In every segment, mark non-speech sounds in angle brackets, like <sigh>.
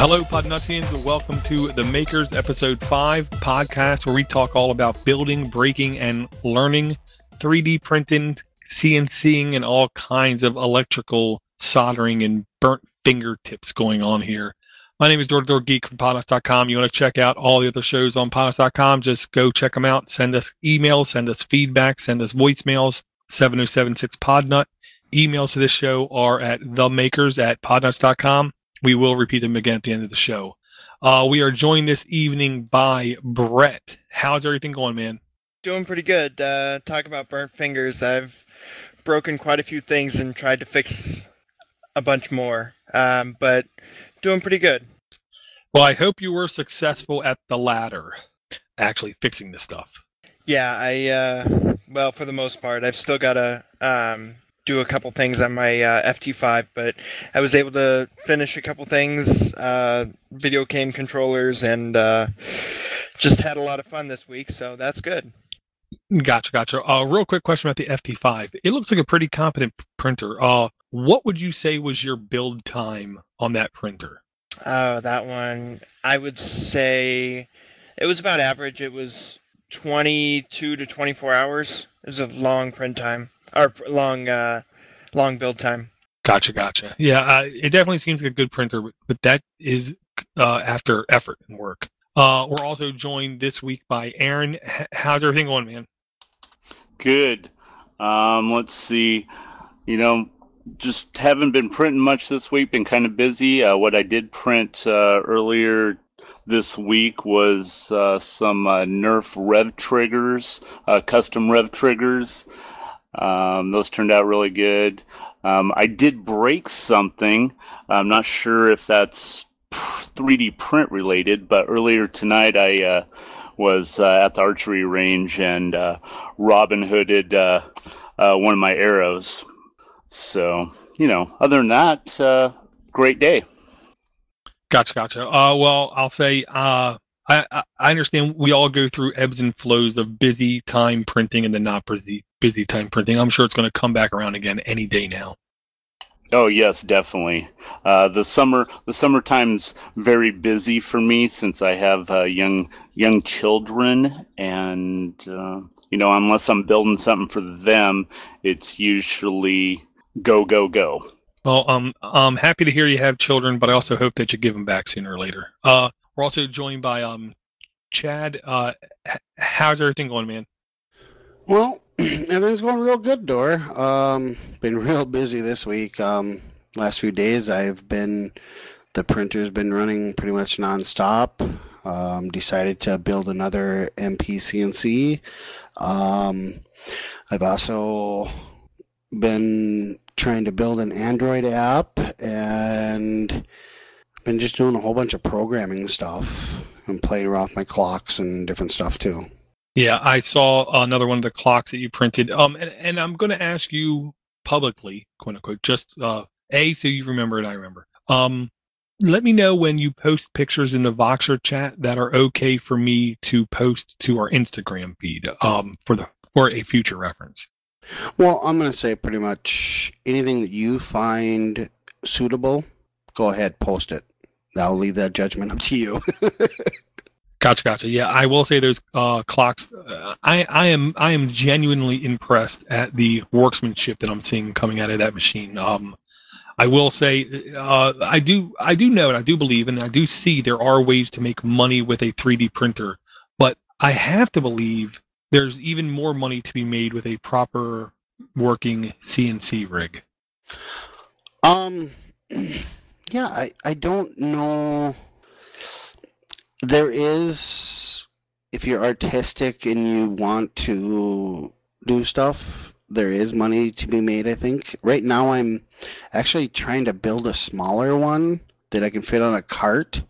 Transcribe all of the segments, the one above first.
Hello, Podnutians, and welcome to the Makers Episode 5 podcast, where we talk all about building, breaking, and learning 3D printing, CNCing, and all kinds of electrical soldering and burnt fingertips going on here. My name is Door to Door Geek from Podnuts.com. You want to check out all the other shows on Podnuts.com, just go check them out. Send us emails, send us feedback, send us voicemails, 7076 Podnut. Emails to this show are at themakers at podnuts.com. We will repeat them again at the end of the show. Uh, we are joined this evening by Brett. How's everything going, man? Doing pretty good. Uh, talk about burnt fingers. I've broken quite a few things and tried to fix a bunch more, um, but doing pretty good. Well, I hope you were successful at the latter, actually fixing the stuff. Yeah, I, uh, well, for the most part, I've still got a, um, do a couple things on my uh, FT5, but I was able to finish a couple things, uh, video game controllers, and uh, just had a lot of fun this week, so that's good. Gotcha, gotcha. Uh, real quick question about the FT5. It looks like a pretty competent printer. Uh, what would you say was your build time on that printer? Oh, that one. I would say it was about average. It was 22 to 24 hours. It was a long print time or long, uh, long build time. Gotcha, gotcha. Yeah, uh, it definitely seems like a good printer, but that is uh, after effort and work. Uh, we're also joined this week by Aaron. H- how's everything going, man? Good. Um, let's see. You know, just haven't been printing much this week. Been kind of busy. Uh, what I did print uh, earlier this week was uh, some uh, Nerf rev triggers, uh, custom rev triggers. Um, those turned out really good. Um, I did break something. I'm not sure if that's 3D print related, but earlier tonight I uh, was at the archery range and uh, Robin Hooded uh one of my arrows. So, you know, other than that, uh, great day. Gotcha, gotcha. Uh, well, I'll say, uh, I, I understand we all go through ebbs and flows of busy time printing and then not busy busy time printing. I'm sure it's going to come back around again any day now. Oh yes, definitely. Uh, the summer the summertime's very busy for me since I have uh, young young children, and uh, you know unless I'm building something for them, it's usually go go go. Well, um, I'm happy to hear you have children, but I also hope that you give them back sooner or later. Uh, we're also joined by um, Chad. Uh, how's everything going, man? Well, <clears throat> everything's going real good, Door. Um, been <laughs> real busy this week. Um, last few days, I've been the printer's been running pretty much nonstop. Um, decided to build another MPCNC. Um, I've also been trying to build an Android app and been just doing a whole bunch of programming stuff and playing around with my clocks and different stuff too. Yeah, I saw another one of the clocks that you printed. Um, and, and I'm going to ask you publicly, quote unquote, just uh, a so you remember and I remember. Um, let me know when you post pictures in the Voxer chat that are okay for me to post to our Instagram feed. Um, for the for a future reference. Well, I'm going to say pretty much anything that you find suitable, go ahead, post it. I'll leave that judgment up to you. <laughs> gotcha, gotcha. Yeah, I will say those uh, clocks. Uh, I, I am, I am genuinely impressed at the workmanship that I'm seeing coming out of that machine. Um, I will say, uh, I do, I do know, and I do believe, and I do see there are ways to make money with a 3D printer, but I have to believe there's even more money to be made with a proper working CNC rig. Um, <clears throat> yeah, I, I don't know. There is, if you're artistic and you want to do stuff, there is money to be made, I think. Right now, I'm actually trying to build a smaller one that I can fit on a cart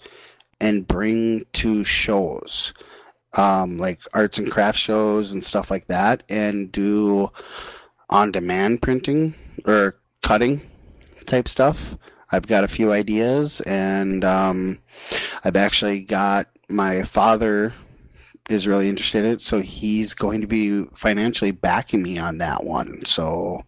and bring to shows um, like arts and craft shows and stuff like that and do on demand printing or cutting type stuff. I've got a few ideas and um, I've actually got my father is really interested in it, so he's going to be financially backing me on that one. So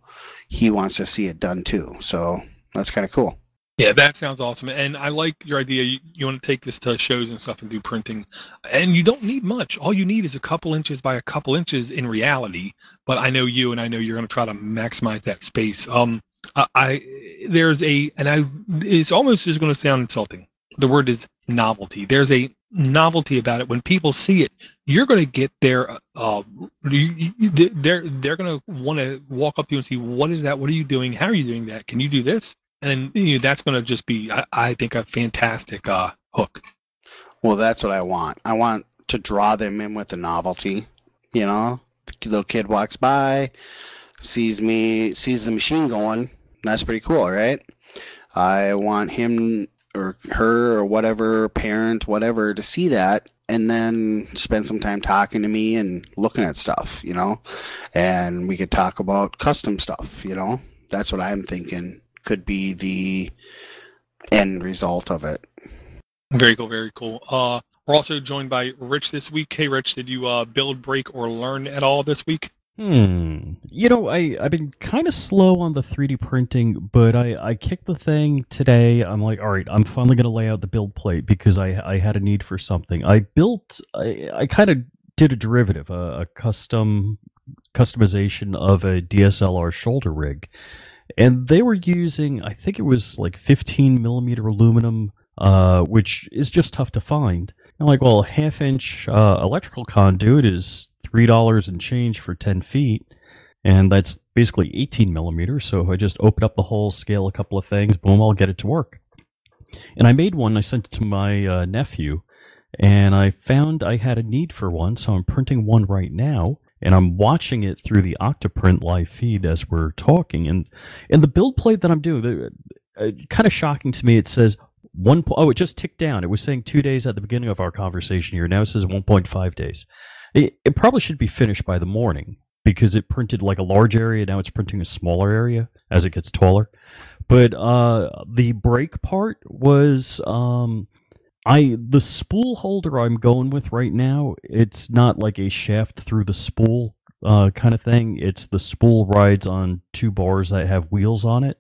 he wants to see it done too. So that's kind of cool. Yeah, that sounds awesome. And I like your idea. You, you want to take this to shows and stuff and do printing. And you don't need much. All you need is a couple inches by a couple inches in reality. But I know you and I know you're going to try to maximize that space. Um, I, I there's a, and I, it's almost just going to sound insulting. The word is novelty. There's a novelty about it. When people see it, you're going to get their, uh, you, they're, they're going to want to walk up to you and see, what is that? What are you doing? How are you doing that? Can you do this? and you know, that's going to just be, I, I, think, a fantastic uh, hook. Well, that's what I want. I want to draw them in with the novelty. You know, the little kid walks by, sees me, sees the machine going. That's pretty cool, right? I want him or her or whatever parent, whatever, to see that and then spend some time talking to me and looking at stuff, you know, and we could talk about custom stuff, you know. That's what I'm thinking could be the end result of it. Very cool, very cool. Uh, we're also joined by Rich this week. Hey, Rich, did you uh, build, break, or learn at all this week? Hmm. You know, I I've been kind of slow on the 3D printing, but I I kicked the thing today. I'm like, all right, I'm finally gonna lay out the build plate because I I had a need for something. I built I I kind of did a derivative, a, a custom customization of a DSLR shoulder rig and they were using I think it was like 15 millimeter aluminum, uh, which is just tough to find. I'm like, well, half inch uh, electrical conduit is three dollars and change for 10 feet, and that's basically 18 millimeters. So I just open up the hole, scale a couple of things, boom, I'll get it to work. And I made one. I sent it to my uh, nephew, and I found I had a need for one, so I'm printing one right now and I'm watching it through the Octoprint live feed as we're talking. And and the build plate that I'm doing, uh, kind of shocking to me. It says one. Oh, it just ticked down. It was saying two days at the beginning of our conversation here. Now it says 1.5 days. It, it probably should be finished by the morning because it printed like a large area. Now it's printing a smaller area as it gets taller. But uh, the break part was um, I the spool holder I'm going with right now. It's not like a shaft through the spool uh, kind of thing. It's the spool rides on two bars that have wheels on it,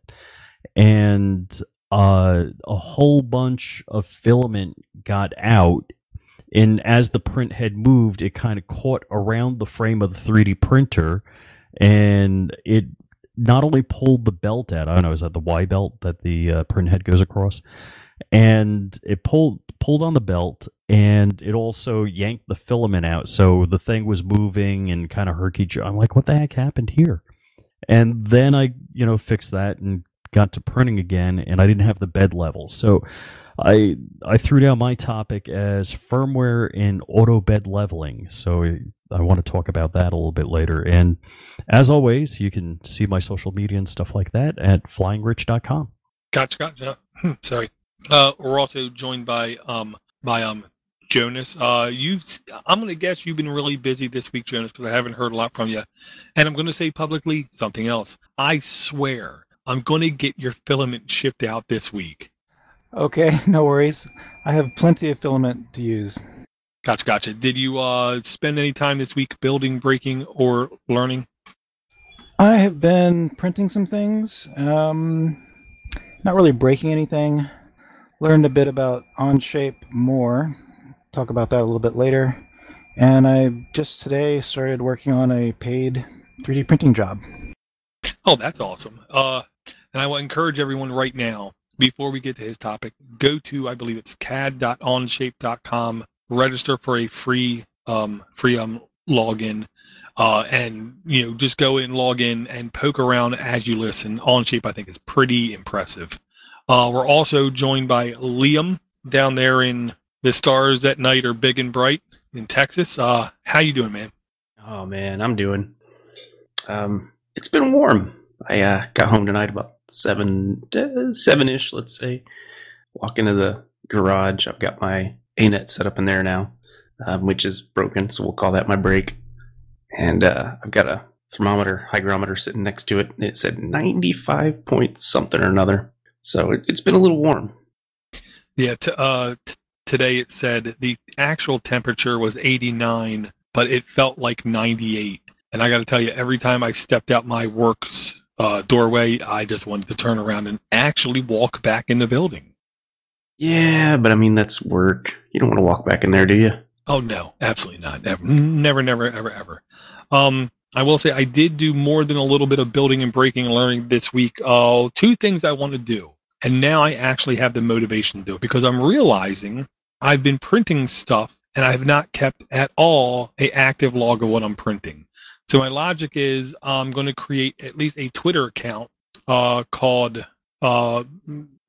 and uh, a whole bunch of filament got out. And as the print head moved, it kind of caught around the frame of the 3D printer, and it not only pulled the belt out. I don't know, is that the Y belt that the uh, print head goes across? and it pulled pulled on the belt and it also yanked the filament out so the thing was moving and kind of herky i'm like what the heck happened here and then i you know fixed that and got to printing again and i didn't have the bed level so i i threw down my topic as firmware in auto bed leveling so i want to talk about that a little bit later and as always you can see my social media and stuff like that at flyingrich.com gotcha gotcha hmm, sorry uh, we're also joined by um by um Jonas. Uh, you've I'm gonna guess you've been really busy this week, Jonas, because I haven't heard a lot from you. And I'm gonna say publicly something else. I swear I'm gonna get your filament shipped out this week. Okay, <laughs> no worries. I have plenty of filament to use. Gotcha, gotcha. Did you uh spend any time this week building, breaking, or learning? I have been printing some things. Um, not really breaking anything learned a bit about Onshape more. Talk about that a little bit later. And I just today started working on a paid 3D printing job. Oh, that's awesome. Uh, and I will encourage everyone right now, before we get to his topic, go to, I believe it's cad.onshape.com, register for a free, um, free, um, login. Uh, and you know, just go in, log in, and poke around as you listen. Onshape, I think, is pretty impressive. Uh, we're also joined by Liam down there in the stars at night are big and bright in Texas. Uh, how you doing, man? Oh man, I'm doing. Um, it's been warm. I uh, got home tonight about seven, uh, seven ish, let's say. Walk into the garage. I've got my ANET set up in there now, um, which is broken, so we'll call that my break. And uh, I've got a thermometer, hygrometer sitting next to it. And it said 95 point something or another. So it, has been a little warm. Yeah. T- uh, t- today it said the actual temperature was 89, but it felt like 98. And I got to tell you, every time I stepped out my works uh, doorway. I just wanted to turn around and actually walk back in the building. Yeah, but I mean that's work. You don't want to walk back in there, do you? Oh no, absolutely not. Never, never, never, ever, ever. Um, I will say I did do more than a little bit of building and breaking and learning this week. Uh, two things I want to do, and now I actually have the motivation to do it because I'm realizing I've been printing stuff and I have not kept at all a active log of what I'm printing. So my logic is I'm going to create at least a Twitter account uh, called uh,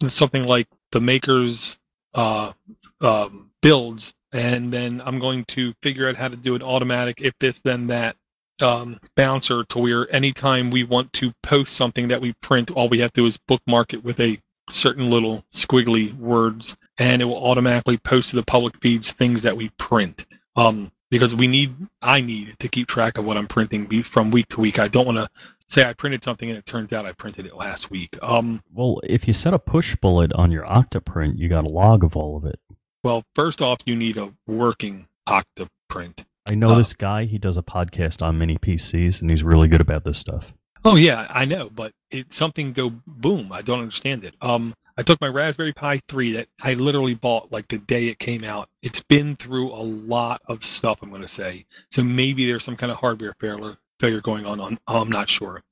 something like the makers uh, um, builds, and then I'm going to figure out how to do an automatic if this then that um, bouncer to where anytime we want to post something that we print, all we have to do is bookmark it with a certain little squiggly words, and it will automatically post to the public feeds things that we print. Um, because we need, I need to keep track of what I'm printing from week to week. I don't want to say I printed something and it turns out I printed it last week. Um, Well, if you set a push bullet on your Octoprint, you got a log of all of it. well, first off, you need a working Octoprint. I know Uh, this guy. He does a podcast on mini PCs, and he's really good about this stuff. Oh yeah, I know, but it something go boom. I don't understand it. Um, I took my Raspberry Pi 3 that I literally bought like the day it came out. It's been through a lot of stuff. I'm going to say so. Maybe there's some kind of hardware failure going on. On I'm not sure.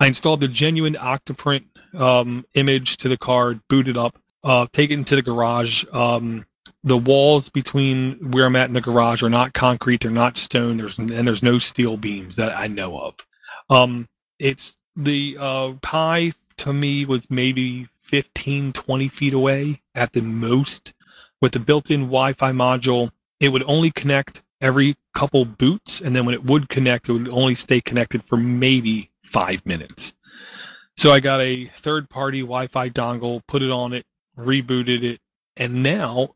I installed the genuine Octoprint um, image to the card, booted up, uh, taken to the garage. Um, the walls between where I'm at in the garage are not concrete; they're not stone. There's and there's no steel beams that I know of. Um, it's the uh, Pi to me was maybe 15, 20 feet away at the most. With the built-in Wi-Fi module, it would only connect every couple boots, and then when it would connect, it would only stay connected for maybe five minutes. So I got a third-party Wi-Fi dongle, put it on it, rebooted it, and now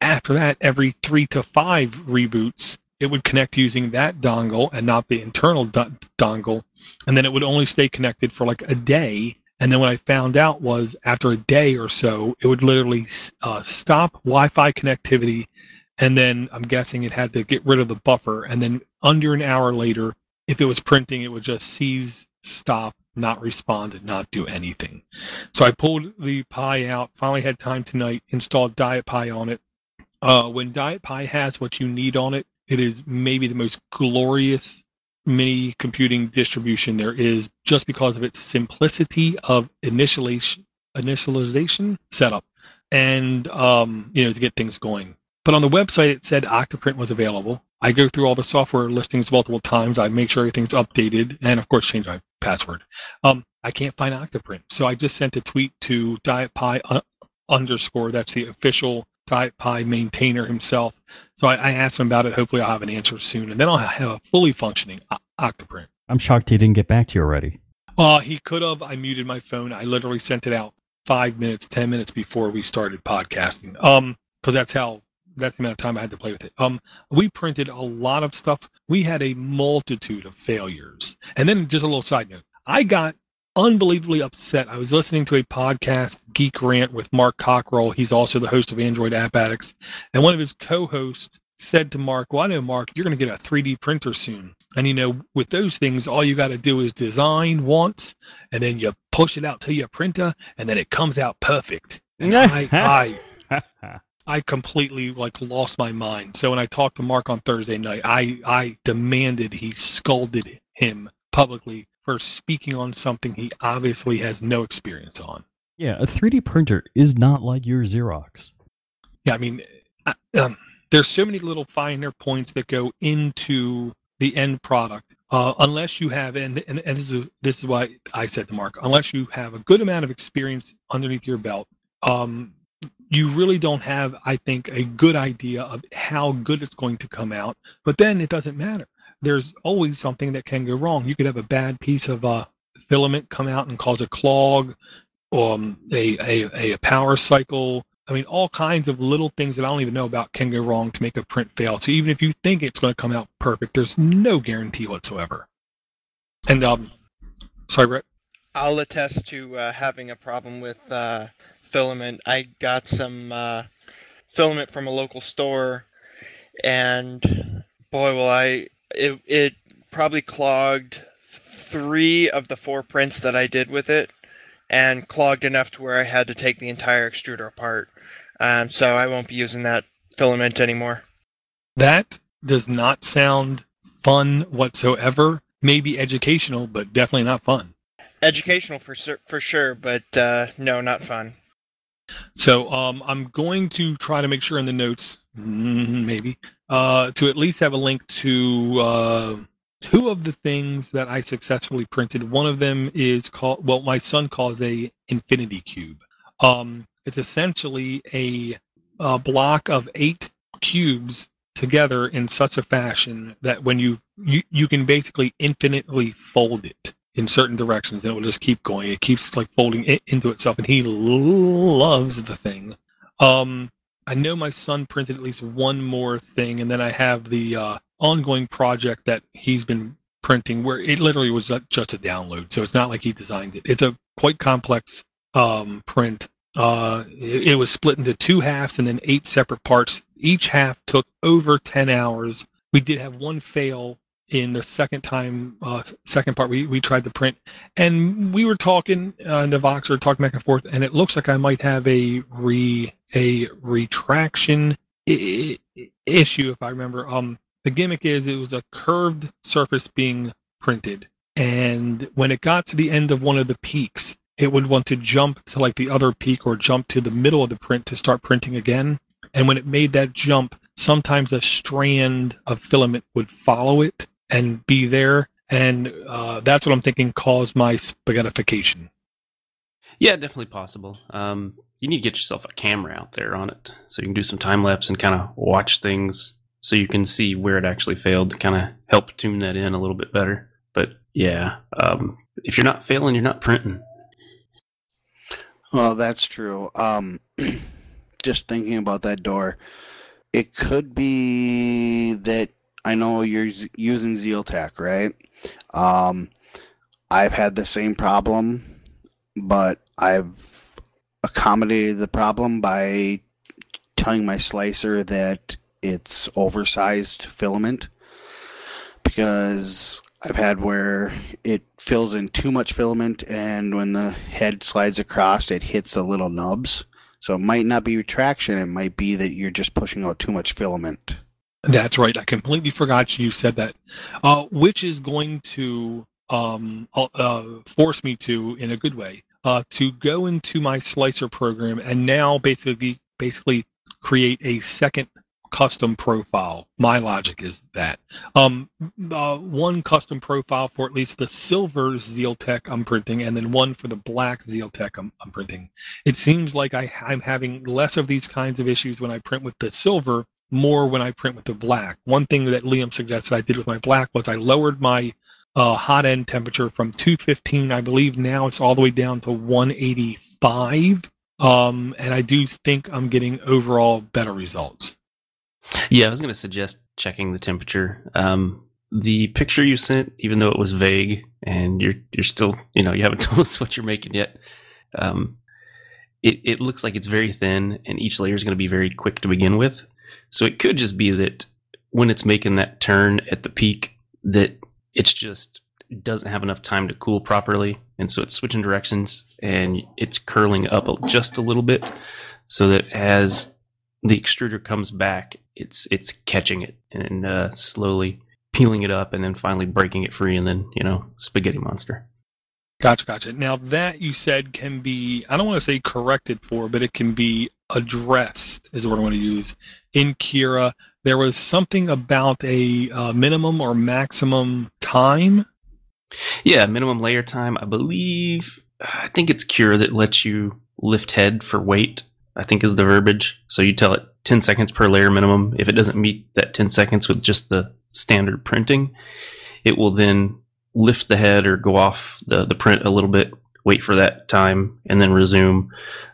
after that, every three to five reboots, it would connect using that dongle and not the internal do- dongle, and then it would only stay connected for like a day. And then what I found out was after a day or so, it would literally uh, stop Wi-Fi connectivity, and then I'm guessing it had to get rid of the buffer, and then under an hour later, if it was printing, it would just seize, stop, not respond, and not do anything. So I pulled the Pi out. Finally had time tonight. Installed Diet Pi on it. Uh, when Diet Pi has what you need on it, it is maybe the most glorious mini computing distribution there is, just because of its simplicity of initialization, initialization setup, and um, you know to get things going. But on the website, it said Octoprint was available. I go through all the software listings multiple times. I make sure everything's updated, and of course, change my password. Um, I can't find Octoprint, so I just sent a tweet to Diet Pi uh, underscore. That's the official Diet Pi maintainer himself. So I, I asked him about it. Hopefully, I'll have an answer soon, and then I'll have a fully functioning O- Octoprint. I'm shocked he didn't get back to you already. Uh, he could have. I muted my phone. I literally sent it out five minutes, ten minutes before we started podcasting. Um, because that's how that's the amount of time I had to play with it. Um, we printed a lot of stuff. We had a multitude of failures. And then just a little side note. I got unbelievably upset. I was listening to a podcast, Geek Rant, with Mark Cockrell. He's also the host of Android App Addicts. And one of his co-hosts said to Mark, Well, I know, Mark, you're going to get a 3D printer soon. And, you know, with those things, all you got to do is design once, and then you push it out to your printer, and then it comes out perfect. And <laughs> I, I, I completely like lost my mind. So when I talked to Mark on Thursday night, I I demanded he scolded him publicly for speaking on something he obviously has no experience on. yeah, a 3D printer is not like your Xerox. Yeah, I mean, I- um, there's so many little finer points that go into the end product. Uh, unless you have, and, and, and this, is, this is why I said to Mark, unless you have a good amount of experience underneath your belt, um, you really don't have, I think, a good idea of how good it's going to come out. But then it doesn't matter. There's always something that can go wrong. You could have a bad piece of uh, filament come out and cause a clog, um, a, a, a power cycle. I mean, all kinds of little things that I don't even know about can go wrong to make a print fail. So even if you think it's going to come out perfect, there's no guarantee whatsoever. And um, sorry, Brett. I'll attest to uh, having a problem with uh, filament. I got some uh, filament from a local store, and boy, will I! It, it probably clogged three of the four prints that I did with it, and clogged enough to where I had to take the entire extruder apart. Um, so I won't be using that filament anymore. That does not sound fun whatsoever. Maybe educational, but definitely not fun. Educational for sur- for sure, but uh, no, not fun. So um, I'm going to try to make sure in the notes, mm, maybe, uh, to at least have a link to uh, two of the things that I successfully printed. One of them is called, well, my son calls a infinity cube. Um, it's essentially a, a block of eight cubes together in such a fashion that when you, you you can basically infinitely fold it in certain directions and it will just keep going it keeps like folding it into itself and he loves the thing um i know my son printed at least one more thing and then i have the uh ongoing project that he's been printing where it literally was just a download so it's not like he designed it it's a quite complex um print uh, it, it was split into two halves and then eight separate parts. Each half took over 10 hours. We did have one fail in the second time, uh, second part we, we tried to print. And we were talking uh, in the Voxer, talking back and forth, and it looks like I might have a re a retraction I- issue, if I remember. Um, the gimmick is it was a curved surface being printed. And when it got to the end of one of the peaks, it would want to jump to like the other peak or jump to the middle of the print to start printing again. And when it made that jump, sometimes a strand of filament would follow it and be there. And uh, that's what I'm thinking caused my spaghettification. Yeah, definitely possible. Um, you need to get yourself a camera out there on it so you can do some time lapse and kind of watch things so you can see where it actually failed to kind of help tune that in a little bit better. But yeah, um, if you're not failing, you're not printing. Well, that's true. Um, <clears throat> just thinking about that door, it could be that I know you're using Zyltech, right? Um, I've had the same problem, but I've accommodated the problem by telling my slicer that it's oversized filament because I've had where it fills in too much filament, and when the head slides across, it hits the little nubs. So it might not be retraction; it might be that you're just pushing out too much filament. That's right. I completely forgot you said that. Uh, which is going to um, uh, uh, force me to, in a good way, uh, to go into my slicer program and now basically basically create a second custom profile. My logic is that um, uh, one custom profile for at least the silver Zyltech I'm printing, and then one for the black Zyltech I'm, I'm printing. It seems like I, I'm having less of these kinds of issues when I print with the silver, more when I print with the black. One thing that Liam suggested I did with my black was I lowered my uh, hot end temperature from 215. I believe now it's all the way down to 185. Um, and I do think I'm getting overall better results. Yeah, I was going to suggest checking the temperature. Um, the picture you sent, even though it was vague, and you're you're still, you know, you haven't <laughs> told us what you're making yet. Um, it it looks like it's very thin, and each layer is going to be very quick to begin with. So it could just be that when it's making that turn at the peak, that it's just doesn't have enough time to cool properly, and so it's switching directions and it's curling up just a little bit, so that as the extruder comes back, it's it's catching it and uh, slowly peeling it up, and then finally breaking it free, and then you know spaghetti monster. Gotcha, gotcha. Now that you said can be, I don't want to say corrected for, but it can be addressed, is what I want to use. In Cura, there was something about a uh, minimum or maximum time. Yeah, minimum layer time. I believe. I think it's Cura that lets you lift head for weight. I think is the verbiage. So you tell it 10 seconds per layer minimum. If it doesn't meet that 10 seconds with just the standard printing, it will then lift the head or go off the, the print a little bit, wait for that time, and then resume.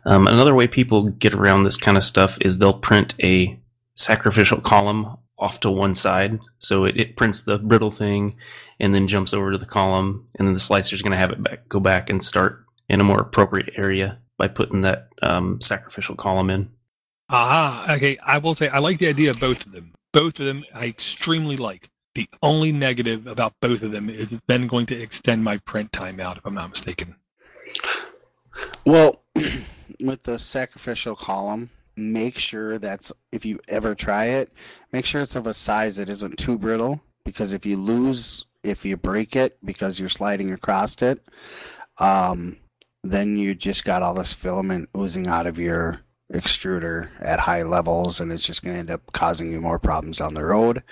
Um, another way people get around this kind of stuff is they'll print a sacrificial column off to one side. So it, it prints the brittle thing and then jumps over to the column, and then the slicer is going to have it back, go back and start in a more appropriate area by putting that um, sacrificial column in. Ah, okay. I will say I like the idea of both of them. Both of them I extremely like. The only negative about both of them is it's then going to extend my print time out, if I'm not mistaken. Well, <clears throat> with the sacrificial column, make sure that's if you ever try it, make sure it's of a size that isn't too brittle. Because if you lose, if you break it because you're sliding across it, um, then you just got all this filament oozing out of your extruder at high levels, and it's just going to end up causing you more problems down the road.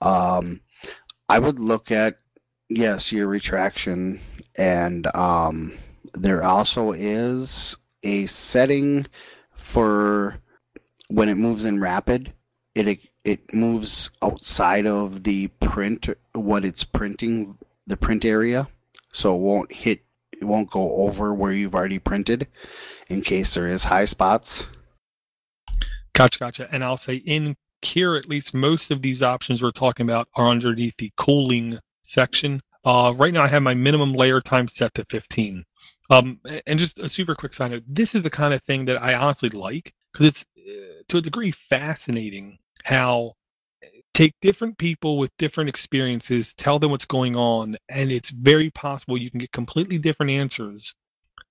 Um, I would look at yes, your retraction, and um, there also is a setting for when it moves in rapid. It it moves outside of the print what it's printing the print area, so it won't hit it won't go over where you've already printed in case there is high spots. Gotcha, gotcha. And I'll say in here, at least most of these options we're talking about are underneath the cooling section. Uh, right now, I have my minimum layer time set to 15. Um, and just a super quick side note: this is the kind of thing that I honestly like because it's uh, to a degree fascinating how take different people with different experiences, tell them what's going on, and it's very possible you can get completely different answers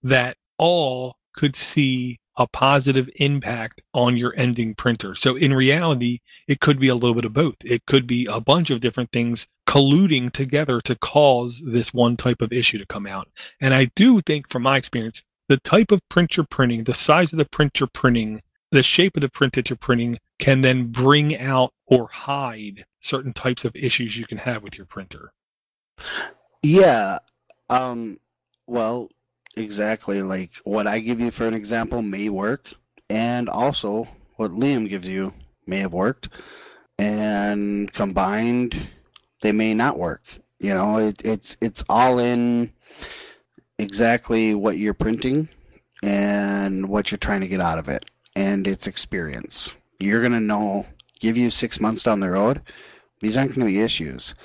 that all could see a positive impact on your ending printer. So in reality, it could be a little bit of both. It could be a bunch of different things colluding together to cause this one type of issue to come out. And I do think from my experience, the type of print you're printing, the size of the print you're printing, the shape of the print that you're printing can then bring out or hide certain types of issues you can have with your printer. Yeah. Um well, exactly like what I give you for an example may work, and also what Liam gives you may have worked, and combined they may not work. You know, it, it's it's all in exactly what you're printing and what you're trying to get out of it, and its experience. You're gonna know. Give you six months down the road, these aren't going to be issues.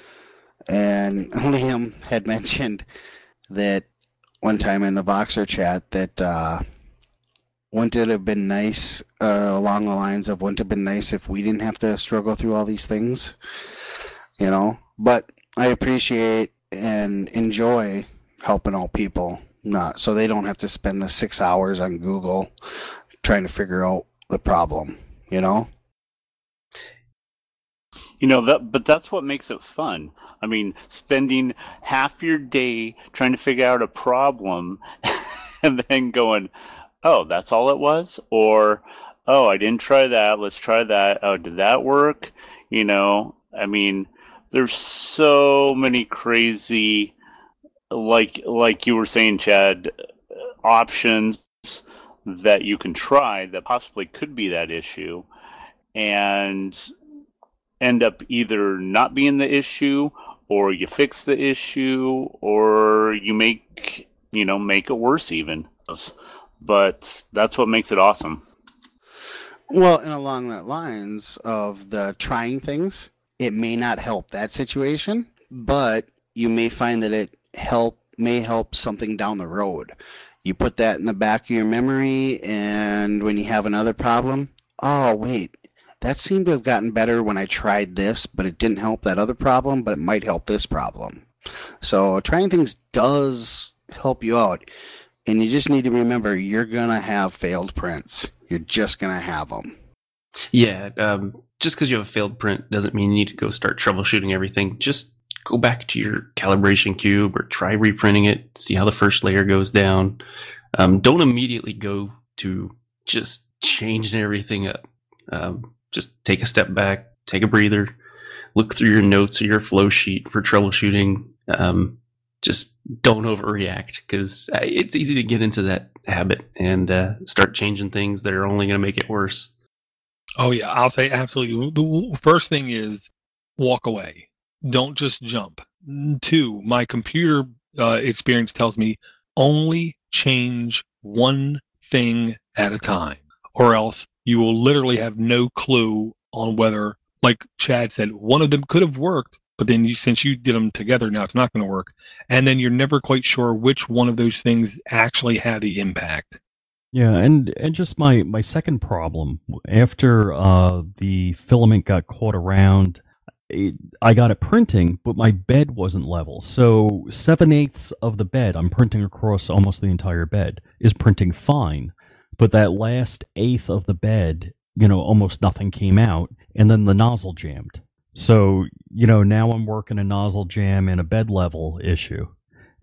And <laughs> Liam had mentioned that one time in the Voxer chat that uh, wouldn't it have been nice uh, along the lines of wouldn't it have been nice if we didn't have to struggle through all these things, you know? But I appreciate and enjoy helping all people, not so they don't have to spend the six hours on Google trying to figure out the problem, you know? You know that, but that's what makes it fun. I mean, spending half your day trying to figure out a problem, <laughs> and then going, "Oh, that's all it was," or "Oh, I didn't try that. Let's try that. Oh, did that work?" You know, I mean, there's so many crazy, like like you were saying, Chad, options that you can try that possibly could be that issue, and end up either not being the issue or you fix the issue or you make you know make it worse even. But that's what makes it awesome. Well and along that lines of the trying things it may not help that situation but you may find that it help may help something down the road. You put that in the back of your memory and when you have another problem oh wait that seemed to have gotten better when I tried this, but it didn't help that other problem, but it might help this problem. So trying things does help you out. And you just need to remember you're going to have failed prints. You're just going to have them. Yeah, um, just because you have a failed print doesn't mean you need to go start troubleshooting everything. Just go back to your calibration cube or try reprinting it, see how the first layer goes down. Um, don't immediately go to just changing everything up. Um, just take a step back, take a breather, look through your notes or your flow sheet for troubleshooting. Um, just don't overreact because it's easy to get into that habit and uh, start changing things that are only going to make it worse. Oh yeah, I'll say absolutely. The first thing is walk away. Don't just jump. Two, my computer uh, experience tells me only change one thing at a time, or else you will literally have no clue on whether, like Chad said, one of them could have worked, but then you, since you did them together, now it's not going to work. And then you're never quite sure which one of those things actually had the impact. Yeah, and and just my my second problem after uh, the filament got caught around, it, I got it printing, but my bed wasn't level. So seven eighths of the bed, I'm printing across almost the entire bed, is printing fine. But that last eighth of the bed, you know, almost nothing came out, and then the nozzle jammed. So, you know, now I'm working a nozzle jam and a bed level issue.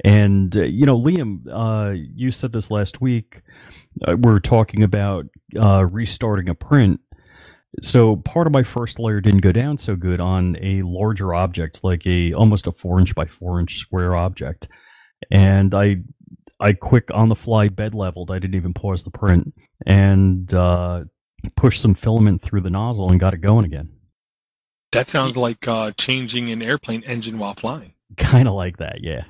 And, uh, you know, Liam, uh, you said this last week. Uh, we are talking about uh, restarting a print. So part of my first layer didn't go down so good on a larger object, like a almost a four inch by four inch square object. And I I quick on the fly bed leveled. I didn't even pause the print and uh, pushed some filament through the nozzle and got it going again. That sounds like uh, changing an airplane engine while flying. Kind of like that, yeah.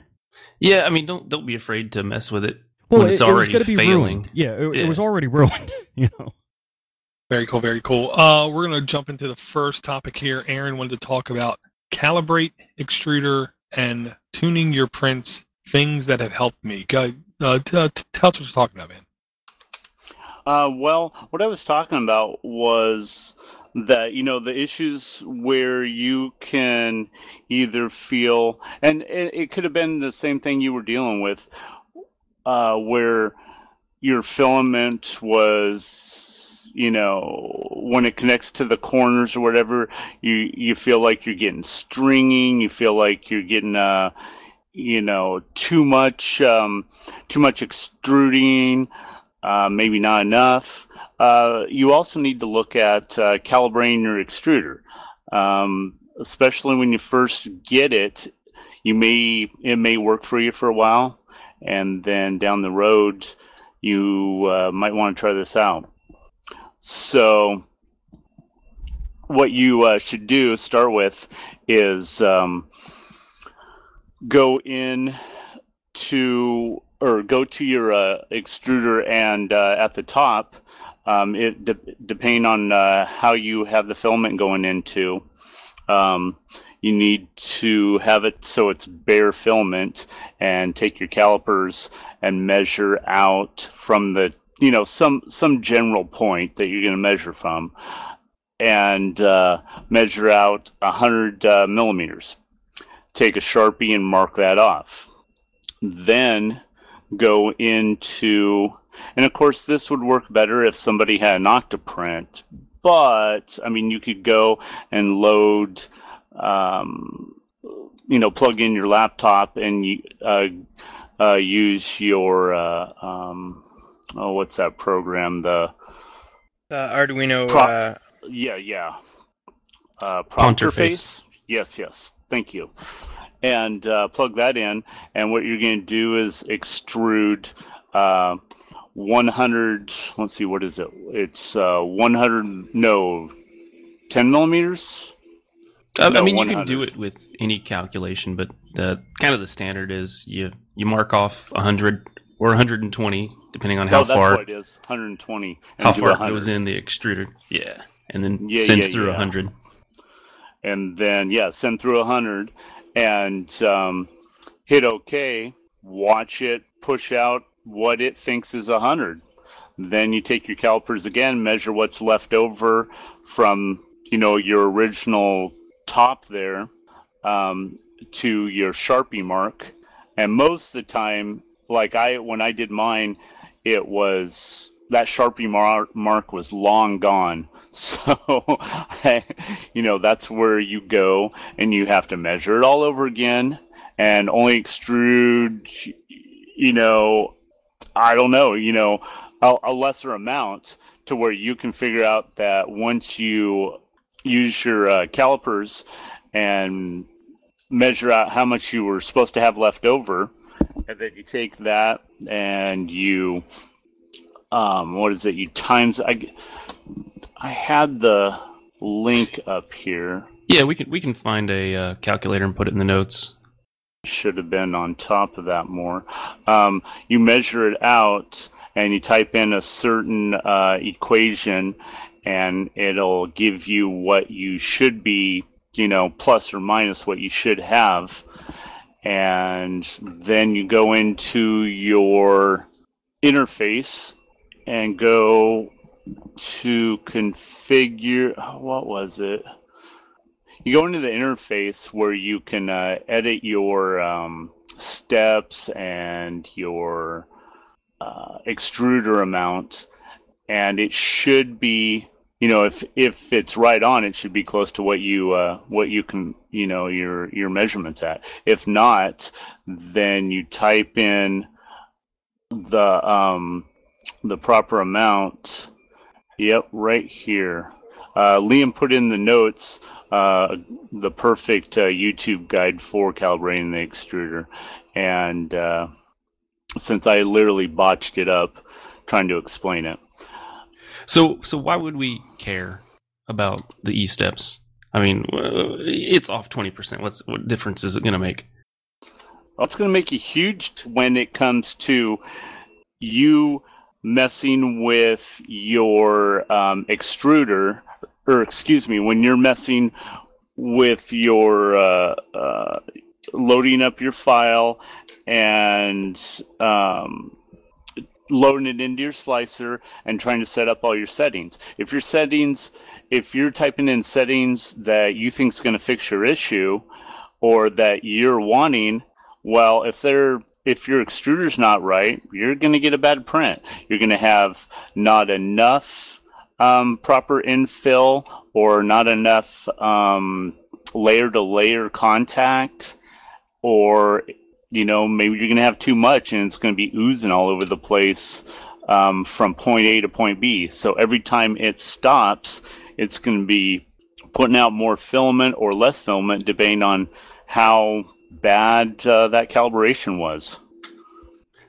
Yeah, I mean, don't don't be afraid to mess with it Well, when it's it, it was already going to be failing. ruined. Yeah it, Yeah. it was already <laughs> ruined. You know. Very cool, very cool. Uh, we're going to jump into the first topic here. Aaron wanted to talk about calibrate, extruder, and tuning your prints, things that have helped me. Go, uh, uh, tell us what you're talking about, man. Uh, well, what I was talking about was that you know the issues where you can either feel, and it, it could have been the same thing you were dealing with, uh, where your filament was, you know, when it connects to the corners or whatever, you you feel like you're getting stringing, you feel like you're getting uh, you know, too much um, too much extruding uh, maybe not enough. Uh, you also need to look at uh, calibrating your extruder, um, especially when you first get it. You may it may work for you for a while, and then down the road, you uh, might want to try this out. So, what you uh, should do start with is um, go in to or go to your uh, extruder and uh, at the top um, it de- depending on uh, how you have the filament going into um, you need to have it so it's bare filament and take your calipers and measure out from the you know some some general point that you're going to measure from and uh, measure out 100 uh, millimeters take a sharpie and mark that off then go into and of course this would work better if somebody had an octoprint but i mean you could go and load um, you know plug in your laptop and uh, uh, use your uh, um, oh what's that program the The Arduino. Pro- uh, yeah yeah uh, Pronterface. Pronterface. yes yes thank you and uh, plug that in and what you're going to do is extrude uh, 100 let's see what is it it's uh, 100 no 10 millimeters I, I No, mean, you can do it with any calculation, but the kind of the standard is you you mark off 100 or 120, depending on how far what it is 120 and how far it 100. goes in the extruder. Yeah, and then Yeah, sends yeah, through yeah. 100. And then yeah send through a 100 and um, hit ok watch it push out what it thinks is a 100 then you take your calipers again measure what's left over from you know your original top there um, to your sharpie mark. And most of the time like i when i did mine it was that sharpie mark, mark was long gone <laughs> so you know that's where you go and you have to measure it all over again and only extrude you know i don't know you know a, a lesser amount to where you can figure out that once you use your uh, calipers and measure out how much you were supposed to have left over and then you take that and you um, what is it? You times i i had the link up here Yeah, we can we can find a uh, calculator and put it in the notes. should have been on top of that more. Um, you measure it out and you type in a certain uh, equation, and it'll give you what you should be, you know, plus or minus what you should have. And then you go into your interface and go to configure. What was it? you go into the interface where you can uh, edit your um, steps and your uh, extruder amount, and it should be you know if if it's right on it should be close to what you uh, what you can you know your your measurements at if not then you type in the um the proper amount yep right here uh, liam put in the notes uh, the perfect uh, youtube guide for calibrating the extruder and uh, since i literally botched it up trying to explain it So, so why would we care about the e steps? I mean, uh, it's off twenty percent. What's what difference is it going to make? Well, it's going to make a huge when it comes to you messing with your um, extruder, or excuse me, when you're messing with your uh, uh, loading up your file and um, loading it into your slicer and trying to set up all your settings. If your settings, if you're typing in settings that you think is going to fix your issue or that you're wanting, well, if they're if your extruder's not right, you're going to get a bad print. You're going to have not enough um, proper infill or not enough um, layer to layer contact, or you know maybe you're going to have too much and it's going to be oozing all over the place um, from point A to point B. So every time it stops, it's going to be putting out more filament or less filament depending on how bad uh, that calibration was.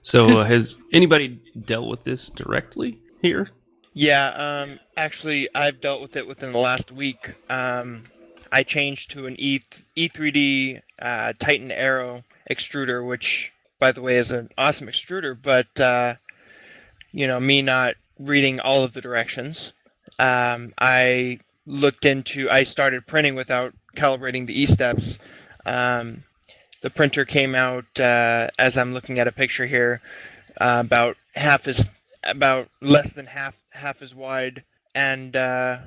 So, uh, has anybody dealt with this directly here? Yeah, um, actually, I've dealt with it within the last week. Um, I changed to an E E3D uh, Titan Aero extruder, which, by the way, is an awesome extruder. But uh, you know, me not reading all of the directions, um, I looked into. I started printing without calibrating the E steps. Um, the printer came out uh, as I'm looking at a picture here, uh, about half as about less than half half as wide, and uh,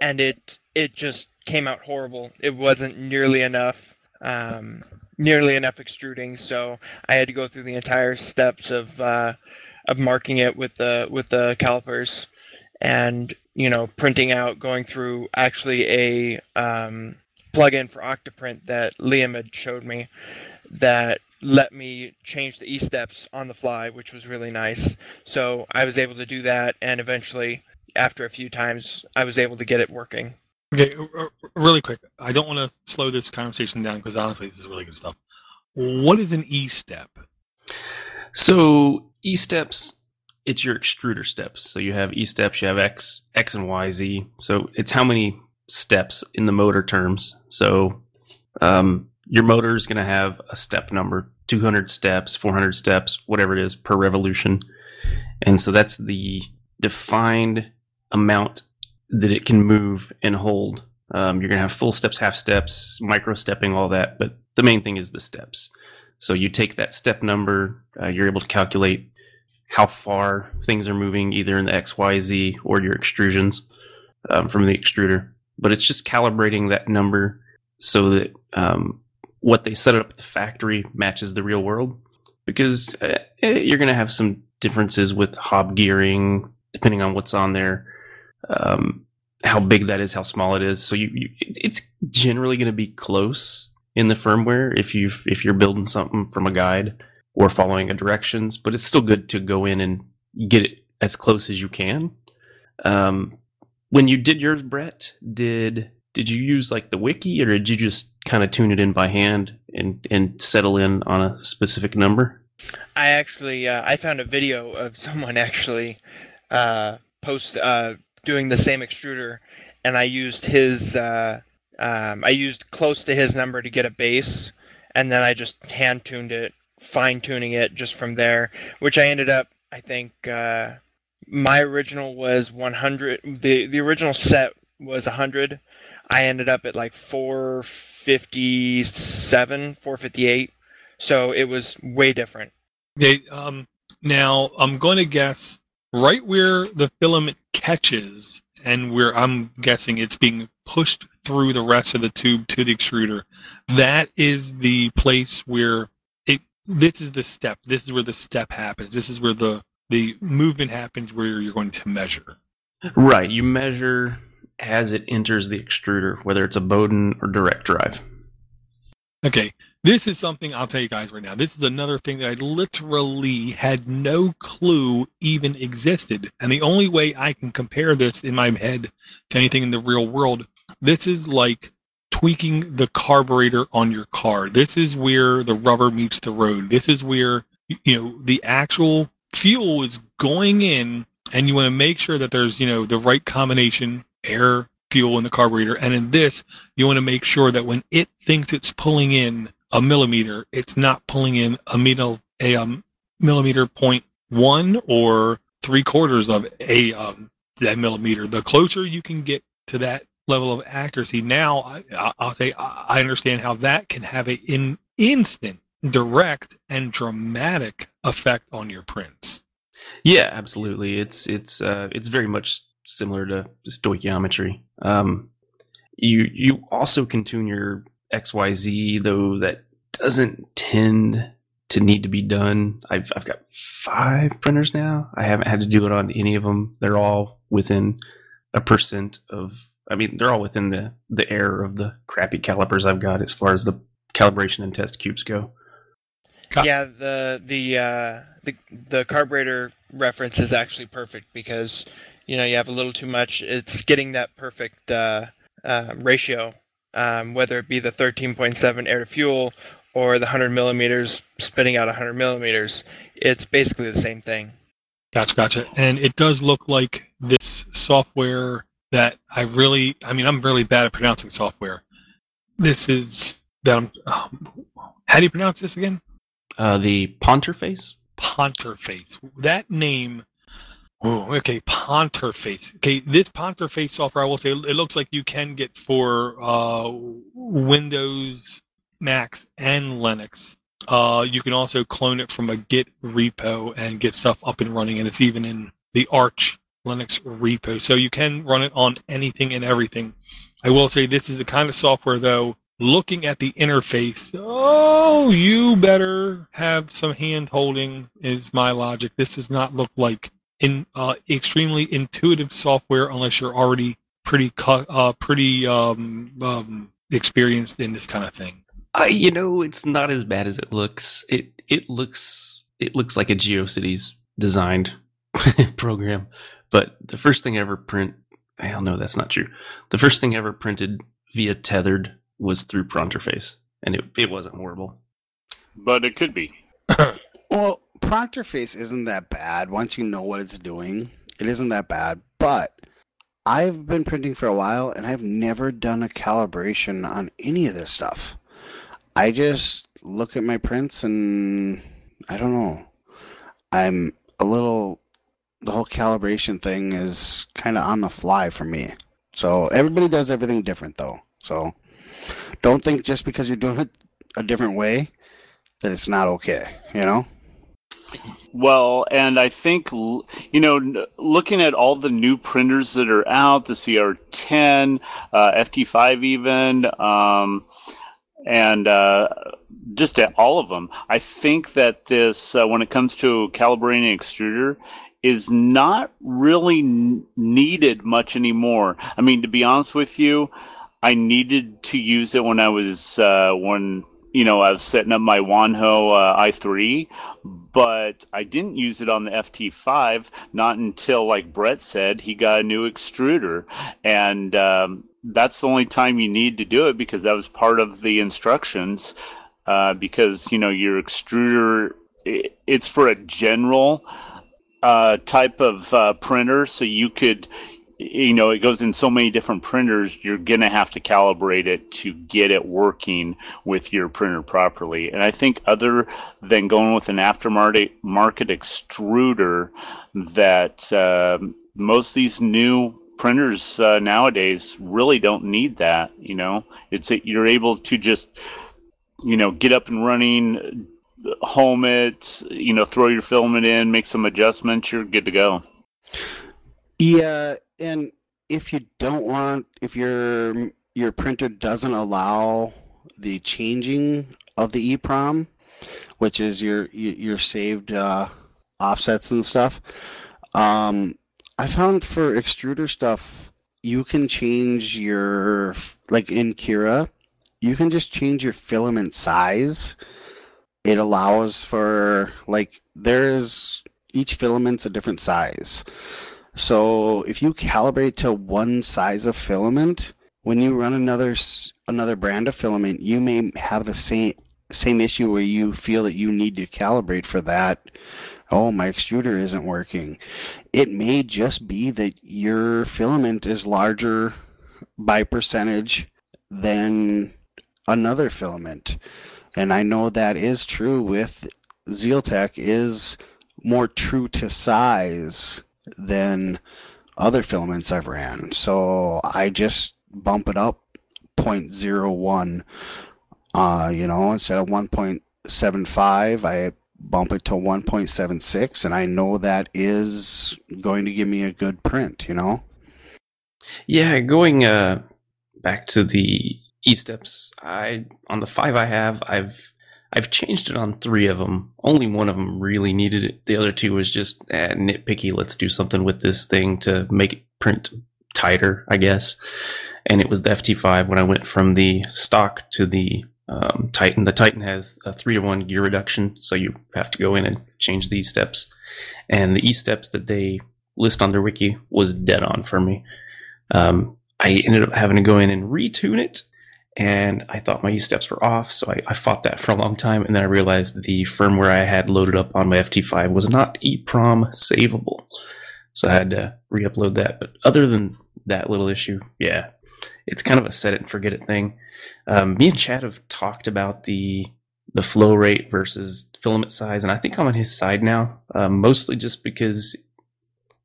and it it just came out horrible. It wasn't nearly enough. Um, nearly enough extruding, so I had to go through the entire steps of uh, of marking it with the with the calipers, and you know printing out, going through actually a um, plugin for Octoprint that Liam had showed me that let me change the e steps on the fly, which was really nice. So I was able to do that, and eventually, after a few times, I was able to get it working. Okay, r- r- really quick. I don't want to slow this conversation down because honestly, this is really good stuff. What is an E step? So, e steps, it's your extruder steps. So you have e steps, you have x, x and y, z. So it's how many steps in the motor terms. So um, your motor is going to have a step number 200 steps 400 steps whatever it is per revolution. And so that's the defined amount that it can move and hold. Um, you're going to have full steps half steps micro stepping all that but the main thing is the steps. So you take that step number uh, you're able to calculate how far things are moving either in the xyz or your extrusions um, from the extruder but it's just calibrating that number so that um, what they set up at the factory matches the real world. Because uh, you're going to have some differences with hob gearing depending on what's on there um, how big that is how small it is. So you, you it's generally going to be close in the firmware if you if you're building something from a guide or following a directions but it's still good to go in and get it as close as you can. Um, when you did yours brett did did you use like the wiki or did you just kind of tune it in by hand and and settle in on a specific number? I actually uh, I found a video of <laughs> someone actually uh, post uh, doing the same extruder, and I used his uh, um, I used close to his number to get a base, and then I just hand tuned it, fine tuning it just from there, which I ended up I think uh, my original was 100. the The original set was 100. I ended up at like 457, 458. So it was way different. Okay, um, now I'm going to guess right where the filament catches and where I'm guessing it's being pushed through the rest of the tube to the extruder, that is the place where it. This is the step. This is where the step happens. This is where the the movement happens where you're going to measure. Right. You measure as it enters the extruder, whether it's a Bowden or direct drive. Okay, this is something I'll tell you guys right now. This is another thing that I literally had no clue even existed. And the only way I can compare this in my head to anything in the real world, this is like tweaking the carburetor on your car. This is where the rubber meets the road. This is where, you know, the actual fuel is going in and you want to make sure that there's, you know, the right combination, air, fuel in the carburetor. And in this, you want to make sure that when it thinks it's pulling in a millimeter, it's not pulling in a, middle, a um, millimeter point one or three quarters of a um, that millimeter. The closer you can get to that level of accuracy, now I, I'll say I understand how that can have an in instant, direct, and dramatic effect on your prints. Yeah, absolutely. It's it's uh, it's very much similar to stoichiometry. Um, you you also can tune your XYZ though that doesn't tend to need to be done. I've I've got five printers now. I haven't had to do it on any of them. They're all within a percent of. I mean, they're all within the the error of the crappy calipers I've got as far as the calibration and test cubes go. Yeah, the the uh, the the carburetor reference is actually perfect because you know you have a little too much. It's getting that perfect uh, uh, ratio, um, whether it be the 13.7 air to fuel or the 100 millimeters spitting out 100 millimeters. It's basically the same thing. Gotcha, gotcha. And it does look like this software that I really, I mean, I'm really bad at pronouncing software. This is, um, how do you pronounce this again? Uh, the Ponterface? Ponterface. That name. Oh, okay, Ponterface. Okay, this Ponterface software, I will say, it looks like you can get for uh, Windows, Macs, and Linux. Uh, you can also clone it from a Git repo and get stuff up and running, and it's even in the Arch Linux repo. So you can run it on anything and everything. I will say this is the kind of software, though, looking at the interface, oh, you better have some hand holding, is my logic. This does not look like in uh, extremely intuitive software unless you're already pretty uh, pretty um, um, experienced in this kind of thing. I, you know, it's not as bad as it looks. It it looks it looks like a GeoCities designed <laughs> program. But the first thing I ever print, hell no, that's not true. The first thing I ever printed via tethered was through Pronterface, and it it wasn't horrible. But it could be. <coughs> well, Pronterface isn't that bad once you know what it's doing. It isn't that bad, but I've been printing for a while and I've never done a calibration on any of this stuff. I just look at my prints and I don't know. I'm a little the whole calibration thing is kind of on the fly for me. So everybody does everything different though. So don't think just because you're doing it a different way that it's not okay, you know? Well, and I think, you know, looking at all the new printers that are out, the CR10, uh, FT5 even, um, and uh, just at all of them, I think that this, uh, when it comes to calibrating extruder, is not really needed much anymore. I mean, to be honest with you, I needed to use it when I was uh, when you know I was setting up my Wanhao uh, i3, but I didn't use it on the FT5 not until like Brett said he got a new extruder, and um, that's the only time you need to do it because that was part of the instructions. Uh, because you know your extruder, it, it's for a general uh, type of uh, printer, so you could you know it goes in so many different printers you're going to have to calibrate it to get it working with your printer properly. And i think other than going with an aftermarket market extruder that uh, most of these new printers uh, nowadays really don't need that you know? It's you're able to just you know get up and running home it you know throw your filament in make some adjustments you're good to go. Yeah, and if you don't want, if your your printer doesn't allow the changing of the EEPROM, which is your your saved uh, offsets and stuff, um, I found for extruder stuff, you can change your like in Cura, you can just change your filament size. It allows for like there's each filament's a different size. So if you calibrate to one size of filament, when you run another another brand of filament, you may have the same same issue where you feel that you need to calibrate for that. Oh, my extruder isn't working. It may just be that your filament is larger by percentage than another filament. And I know that is true with Zyltech is more true to size than other filaments I've ran. So I just bump it up 0.01. Uh, you know, instead of 1.75, I bump it to 1.76 and I know that is going to give me a good print, you know. Yeah, going uh, back to the e steps, I on the five I have, I've I've changed it on three of them. Only one of them really needed it. The other two was just eh, nitpicky. Let's do something with this thing to make it print tighter, I guess. And it was the FT5 when I went from the stock to the um, Titan. The Titan has a three to one gear reduction, so you have to go in and change these steps. And the e steps that they list on their wiki was dead on for me. Um, I ended up having to go in and retune it, and I thought my steps were off, so I, I fought that for a long time, and then I realized the firmware I had loaded up on my FT5 was not EEPROM savable, so I had to re-upload that. But other than that little issue, yeah, it's kind of a set it and forget it thing. Um, me and Chad have talked about the the flow rate versus filament size, and I think I'm on his side now, um, mostly just because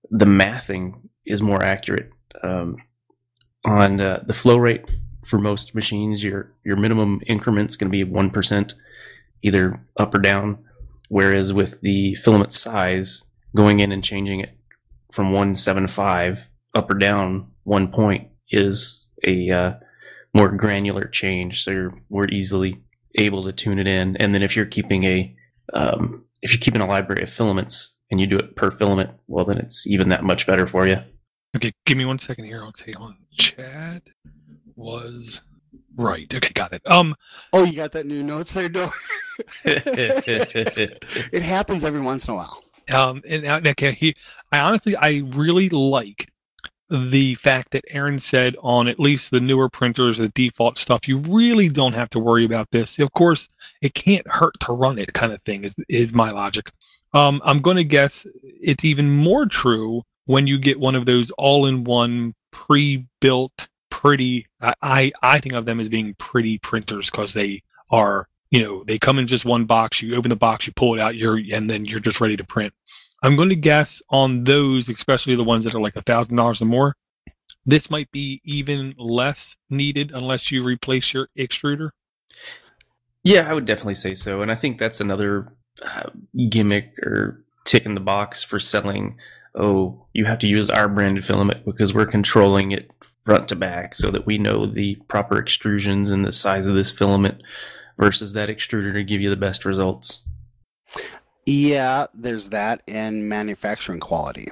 the mathing is more accurate um, on uh, the flow rate for most machines. Your your minimum increment's going to be one percent, either up or down. Whereas with the filament size, going in and changing it from one seven five up or down one point is a uh, more granular change. So you're more easily able to tune it in. And then if you're keeping a um, if you're keeping a library of filaments and you do it per filament, well then it's even that much better for you. Okay, give me one second here. I'll take on. Chad was right. Okay, got it. Um, Oh, you got that new notes there, Door? <laughs> it happens every once in a while. um, and now, okay, he, I honestly, I really like the fact that Aaron said on at least the newer printers, the default stuff, you really don't have to worry about this. Of course, it can't hurt to run it, kind of thing. Is is my logic. Um, I'm going to guess it's even more true when you get one of those all-in-one pre-built, pretty. I I, think of them as being pretty printers because they are. You know, they come in just one box. You open the box, you pull it out, you're, and then you're just ready to print. I'm going to guess on those, especially the ones that are like a thousand dollars or more. This might be even less needed unless you replace your extruder. Yeah, I would definitely say so, and I think that's another uh, gimmick or tick in the box for selling. Oh, you have to use our branded filament because we're controlling it front to back, so that we know the proper extrusions and the size of this filament versus that extruder to give you the best results. Yeah, there's that and manufacturing quality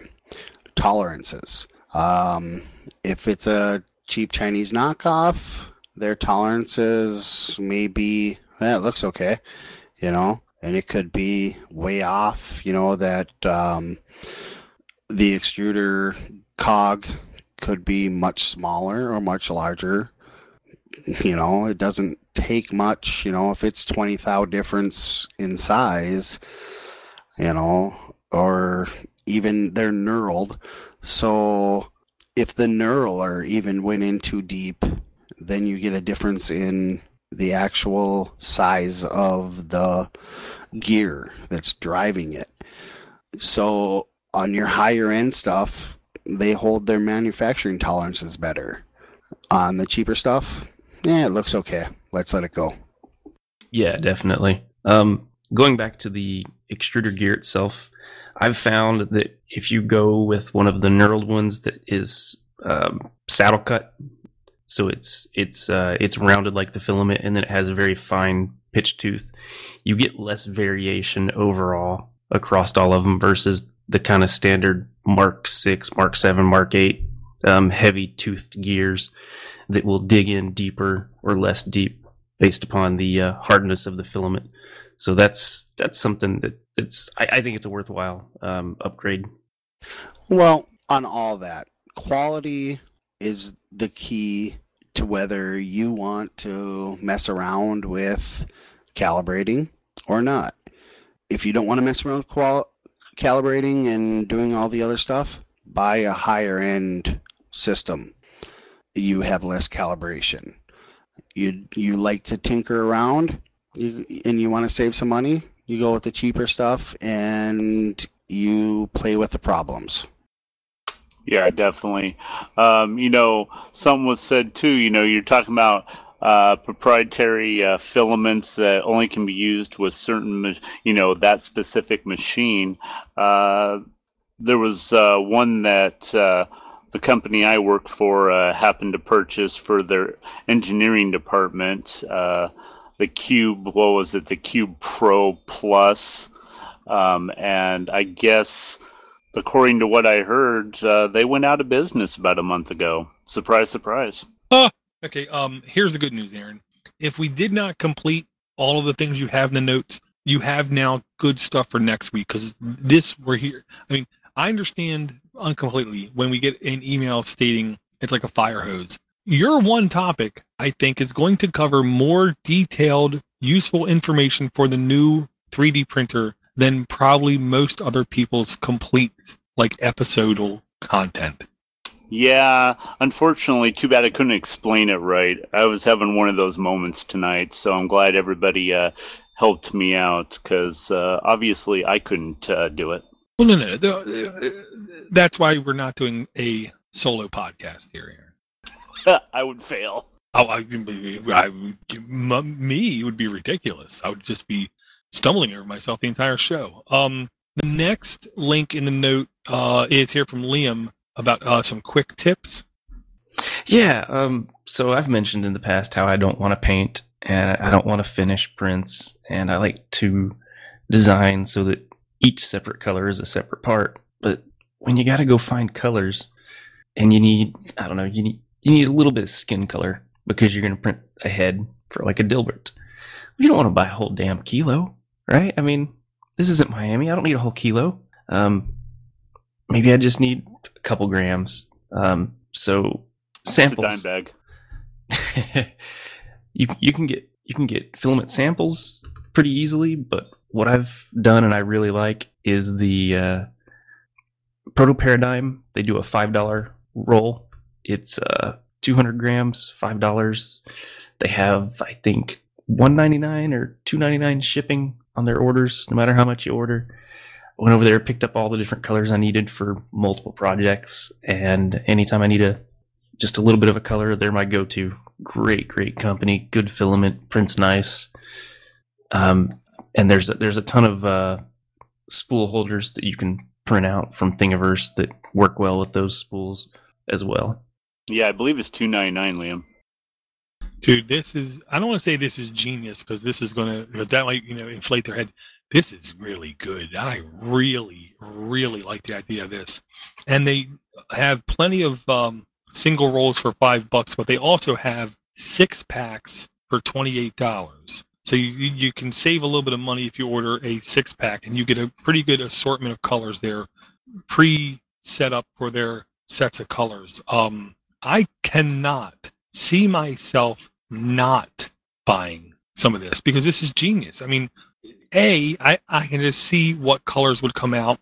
tolerances. Um, if it's a cheap Chinese knockoff, their tolerances may be, eh, it looks okay, you know, and it could be way off, you know, that um, the extruder cog could be much smaller or much larger. You know, it doesn't take much, you know, if it's 20 thou difference in size, you know, or even they're knurled. So if the knurler even went in too deep, then you get a difference in the actual size of the gear that's driving it. So on your higher end stuff, they hold their manufacturing tolerances better. On the cheaper stuff, yeah, it looks okay. Let's let it go. Yeah, definitely. Um, going back to the extruder gear itself, I've found that if you go with one of the knurled ones that is um, saddle cut, so it's it's uh, it's rounded like the filament, and then it has a very fine pitch tooth. You get less variation overall across all of them versus the kind of standard Mark Six, Mark Seven, Mark Eight um, heavy toothed gears that will dig in deeper or less deep based upon the uh, hardness of the filament. So that's that's something that it's I, I think it's a worthwhile um, upgrade. Well, on all that, quality is the key to whether you want to mess around with calibrating or not. If you don't want to mess around with qual- calibrating and doing all the other stuff, buy a higher end system. You have less calibration. You you like to tinker around, you, and you want to save some money. You go with the cheaper stuff, and you play with the problems. Yeah, definitely. Um, you know, something was said too. You know, you're talking about uh, proprietary uh, filaments that only can be used with certain, you know, that specific machine. Uh, there was uh, one that uh, the company I worked for uh, happened to purchase for their engineering department. the Cube, what was it? The Cube Pro Plus, um, and I guess according to what I heard, uh, they went out of business about a month ago. Surprise, surprise. Ah, okay. Um, here's the good news, Aaron. If we did not complete all of the things you have in the notes, you have now good stuff for next week because this we're here. I mean, I understand uncompletely when we get an email stating it's like a fire hose. Your one topic, I think, is going to cover more detailed, useful information for the new 3D printer than probably most other people's complete like episodal content. Yeah, unfortunately, too bad I couldn't explain it right. I was having one of those moments tonight, so I'm glad everybody uh, helped me out because uh, obviously I couldn't uh, do it. Well, no, no, no, that's why we're not doing a solo podcast here. <laughs> I would fail. Oh, I, I, I, me would be ridiculous. I would just be stumbling over myself the entire show. Um, the next link in the note uh, is here from Liam about uh, some quick tips. Yeah. Um, so I've mentioned in the past how I don't want to paint and I don't want to finish prints, and I like to design so that each separate color is a separate part. But when you got to go find colors, and you need, I don't know, you need you need a little bit of skin color because you're going to print a head for like a Dilbert. You don't want to buy a whole damn kilo right? I mean, this isn't Miami. I don't need a whole kilo. Um, maybe I just need couple grams. Um, so samples. It's a dime bag. <laughs> you you can get you can get filament samples pretty easily, but what I've done and I really like is the uh, Proto Paradigm. They do a five dollar roll. It's uh, 200 grams, five dollars. They have I think 199 or 299 shipping on their orders, no matter how much you order. Went over there, picked up all the different colors I needed for multiple projects, and anytime I need a just a little bit of a color, they're my go-to. Great, great company, good filament, prints nice. Um, and there's a, there's a ton of uh, spool holders that you can print out from Thingiverse that work well with those spools as well. Yeah, I believe it's two ninety nine, Liam. Dude, this is, I don't want to say this is genius because this is going to, because that might, you know, inflate their head. This is really good. I really, really like the idea of this. And they have plenty of um, single rolls for five bucks, but they also have six packs for $28. So you, you can save a little bit of money if you order a six pack and you get a pretty good assortment of colors there pre set up for their sets of colors. Um, I cannot see myself not buying some of this because this is genius. I mean, A, I, I can just see what colors would come out.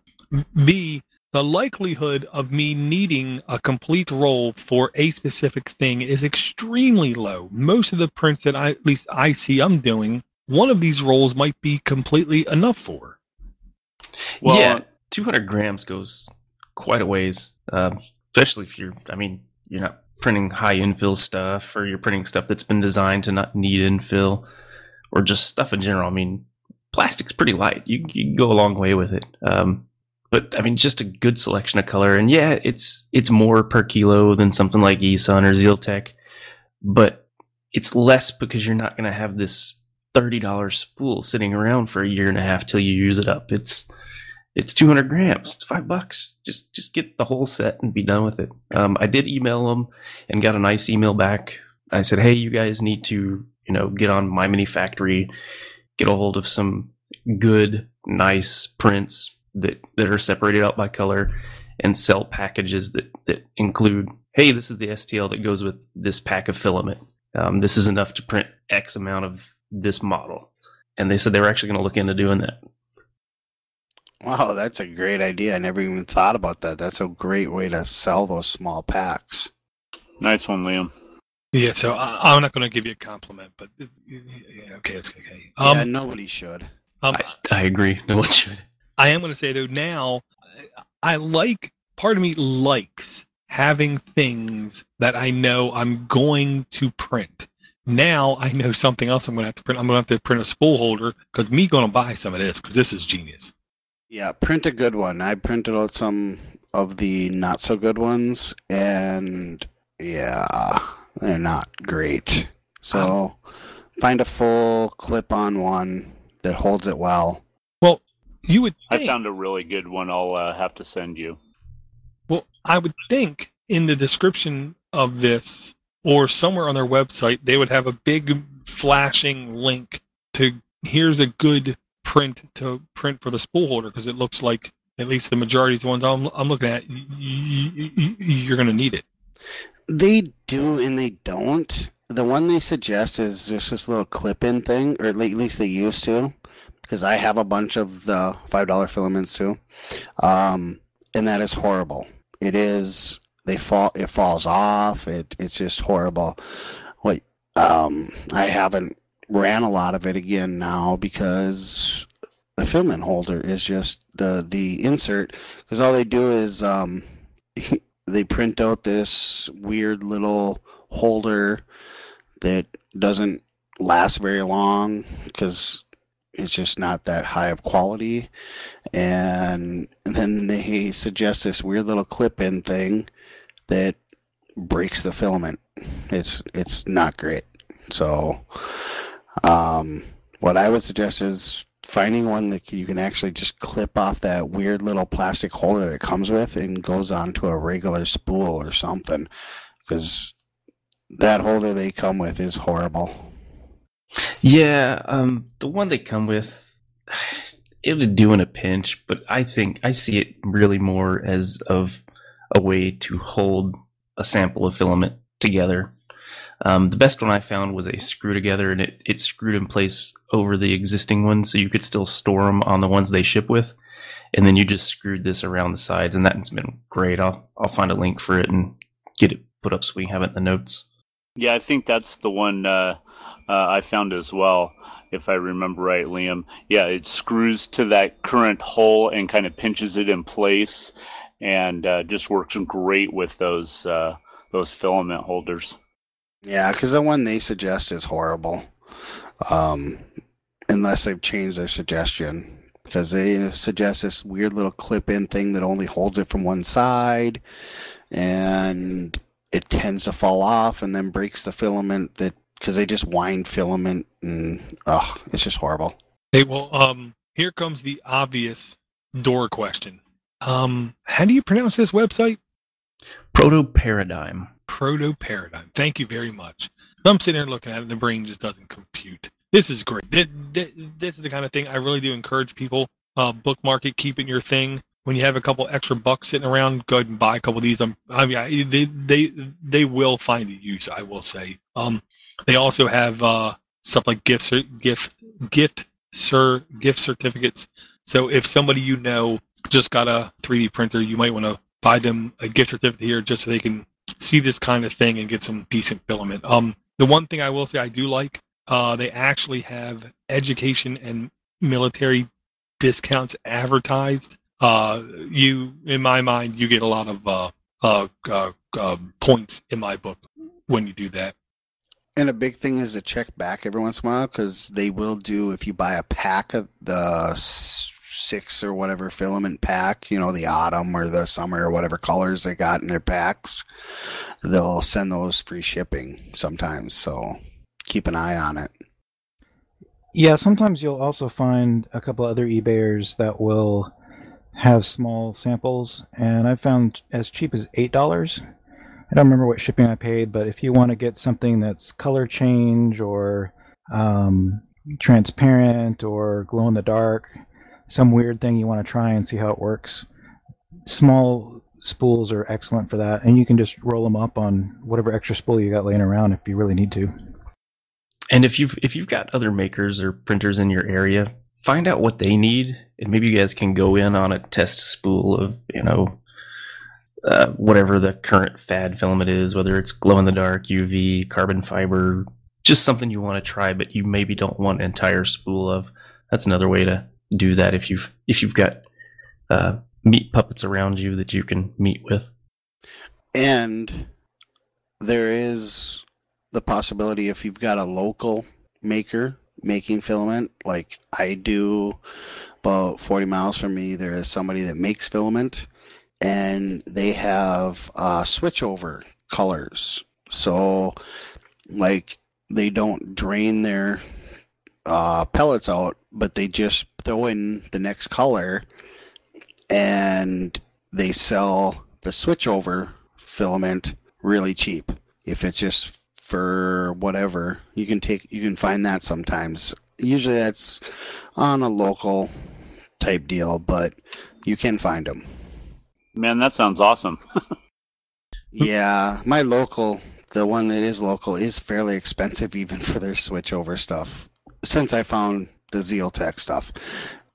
B, the likelihood of me needing a complete roll for a specific thing is extremely low. Most of the prints that I at least I see I'm doing, one of these rolls might be completely enough for. Well, yeah, 200 grams goes quite a ways, um, especially if you're. I mean, you're not printing high infill stuff or you're printing stuff that's been designed to not need infill or just stuff in general. I mean, plastic's pretty light. You, you can go a long way with it. Um, but I mean, just a good selection of color. And yeah, it's it's more per kilo than something like eSun or Zyltech, but it's less because you're not going to have this thirty dollars spool sitting around for a year and a half till you use it up. It's it's 200 grams. It's five bucks. Just just get the whole set and be done with it. Um, I did email them and got a nice email back. I said, hey, you guys need to you know get on MyMiniFactory, get a hold of some good, nice prints that that are separated out by color, and sell packages that that include, hey, this is the STL that goes with this pack of filament. Um, this is enough to print X amount of this model. And they said they were actually going to look into doing that. Wow, that's a great idea. I never even thought about that. That's a great way to sell those small packs. Nice one, Liam. Yeah, so I, I'm not going to give you a compliment, but yeah, okay, it's okay. Um, yeah, nobody should. um, I, I agree. No one should. I am going to say though now, I like part of me likes having things that I know I'm going to print. Now I know something else I'm going to have to print. I'm going to have to print a spool holder because me going to buy some of this because this is genius. Yeah, print a good one. I printed out some of the not so good ones, and yeah, they're not great. So find a full clip on one that holds it well. Well, you would I found a really good one. I'll uh, have to send you. well, I would think in the description of this or somewhere on their website they would have a big flashing link to here's a good print to print for the spool holder because it looks like at least the majority of the ones I'm, I'm looking at, y- y- y- you're going to need it. They do and they don't. The one they suggest is just this little clip-in thing, or at least they used to, because I have a bunch of the five dollar filaments too, um, and that is horrible. It is. They fall. It falls off. It. It's just horrible. What? Um, I haven't ran a lot of it again now because the filament holder is just the the insert because all they do is um <laughs> they print out this weird little holder that doesn't last very long because it's just not that high of quality. And then they suggest this weird little clip-in thing that breaks the filament. It's it's not great. So um what i would suggest is finding one that you can actually just clip off that weird little plastic holder that it comes with and goes onto a regular spool or something because that holder they come with is horrible Yeah, um, the one they come with, <sighs> it would do in a pinch, but I think I see it really more as of a way to hold a sample of filament together. Um, the best one I found was a screw together, and it, it screwed in place over the existing one, so you could still store them on the ones they ship with. And then you just screwed this around the sides, and that's been great. I'll I'll find a link for it and get it put up so we have it in the notes. Yeah, I think that's the one uh, uh, I found as well, if I remember right, Liam. Yeah, it screws to that current hole and kind of pinches it in place, and uh, just works great with those uh, those filament holders. Yeah because the one they suggest is horrible um unless they've changed their suggestion because they suggest this weird little clip-in thing that only holds it from one side and it tends to fall off and then breaks the filament that because they just wind filament and oh it's just horrible Hey, well, um, here comes the obvious door question. Um, how do you pronounce this website? Proto Paradigm. Proto Paradigm. Thank you very much. I'm sitting here looking at it, and the brain just doesn't compute. This is great. This, this, this is the kind of thing I really do encourage people. Uh, bookmark it, keep it your thing. When you have a couple extra bucks sitting around, go ahead and buy a couple of these. Um, I mean, I, they they they will find a use. I will say. Um, they also have uh, stuff like gift cer- gift gift sir gift certificates. So if somebody you know just got a 3D printer, you might want to buy them a gift certificate here just so they can see this kind of thing and get some decent filament. Um, the one thing I will say I do like, uh, they actually have education and military discounts advertised. Uh, you, in my mind, you get a lot of uh, uh, uh, uh, points in my book when you do that. And a big thing is to check back every once in a while because they will do if you buy a pack of the six or whatever filament pack, you know, the autumn or the summer or whatever colors they got in their packs, they'll send those free shipping sometimes. So keep an eye on it. Yeah, sometimes you'll also find a couple other eBayers that will have small samples, and I've found as cheap as eight dollars. I don't remember what shipping I paid, but if you want to get something that's color change or um, transparent or glow in the dark, some weird thing you want to try and see how it works, small spools are excellent for that, and you can just roll them up on whatever extra spool you got laying around if you really need to. And if you've if you've got other makers or printers in your area, find out what they need, and maybe you guys can go in on a test spool of you know uh, whatever the current fad filament is, whether it's glow in the dark, UV, carbon fiber, just something you want to try, but you maybe don't want an entire spool of. That's another way to do that if you've if you've got uh, meat puppets around you that you can meet with. And there is the possibility if you've got a local maker making filament, like I do about 40 miles from me, there is somebody that makes filament and they have uh, switchover colors. So, like, they don't drain their uh, pellets out, but they just throw in the next color and they sell the switchover filament really cheap. If it's just for whatever, you can take you can find that sometimes. Usually that's on a local type deal, but you can find them. Man, that sounds awesome. <laughs> yeah, my local, the one that is local, is fairly expensive even for their switchover stuff. Since I found the Zyltech stuff,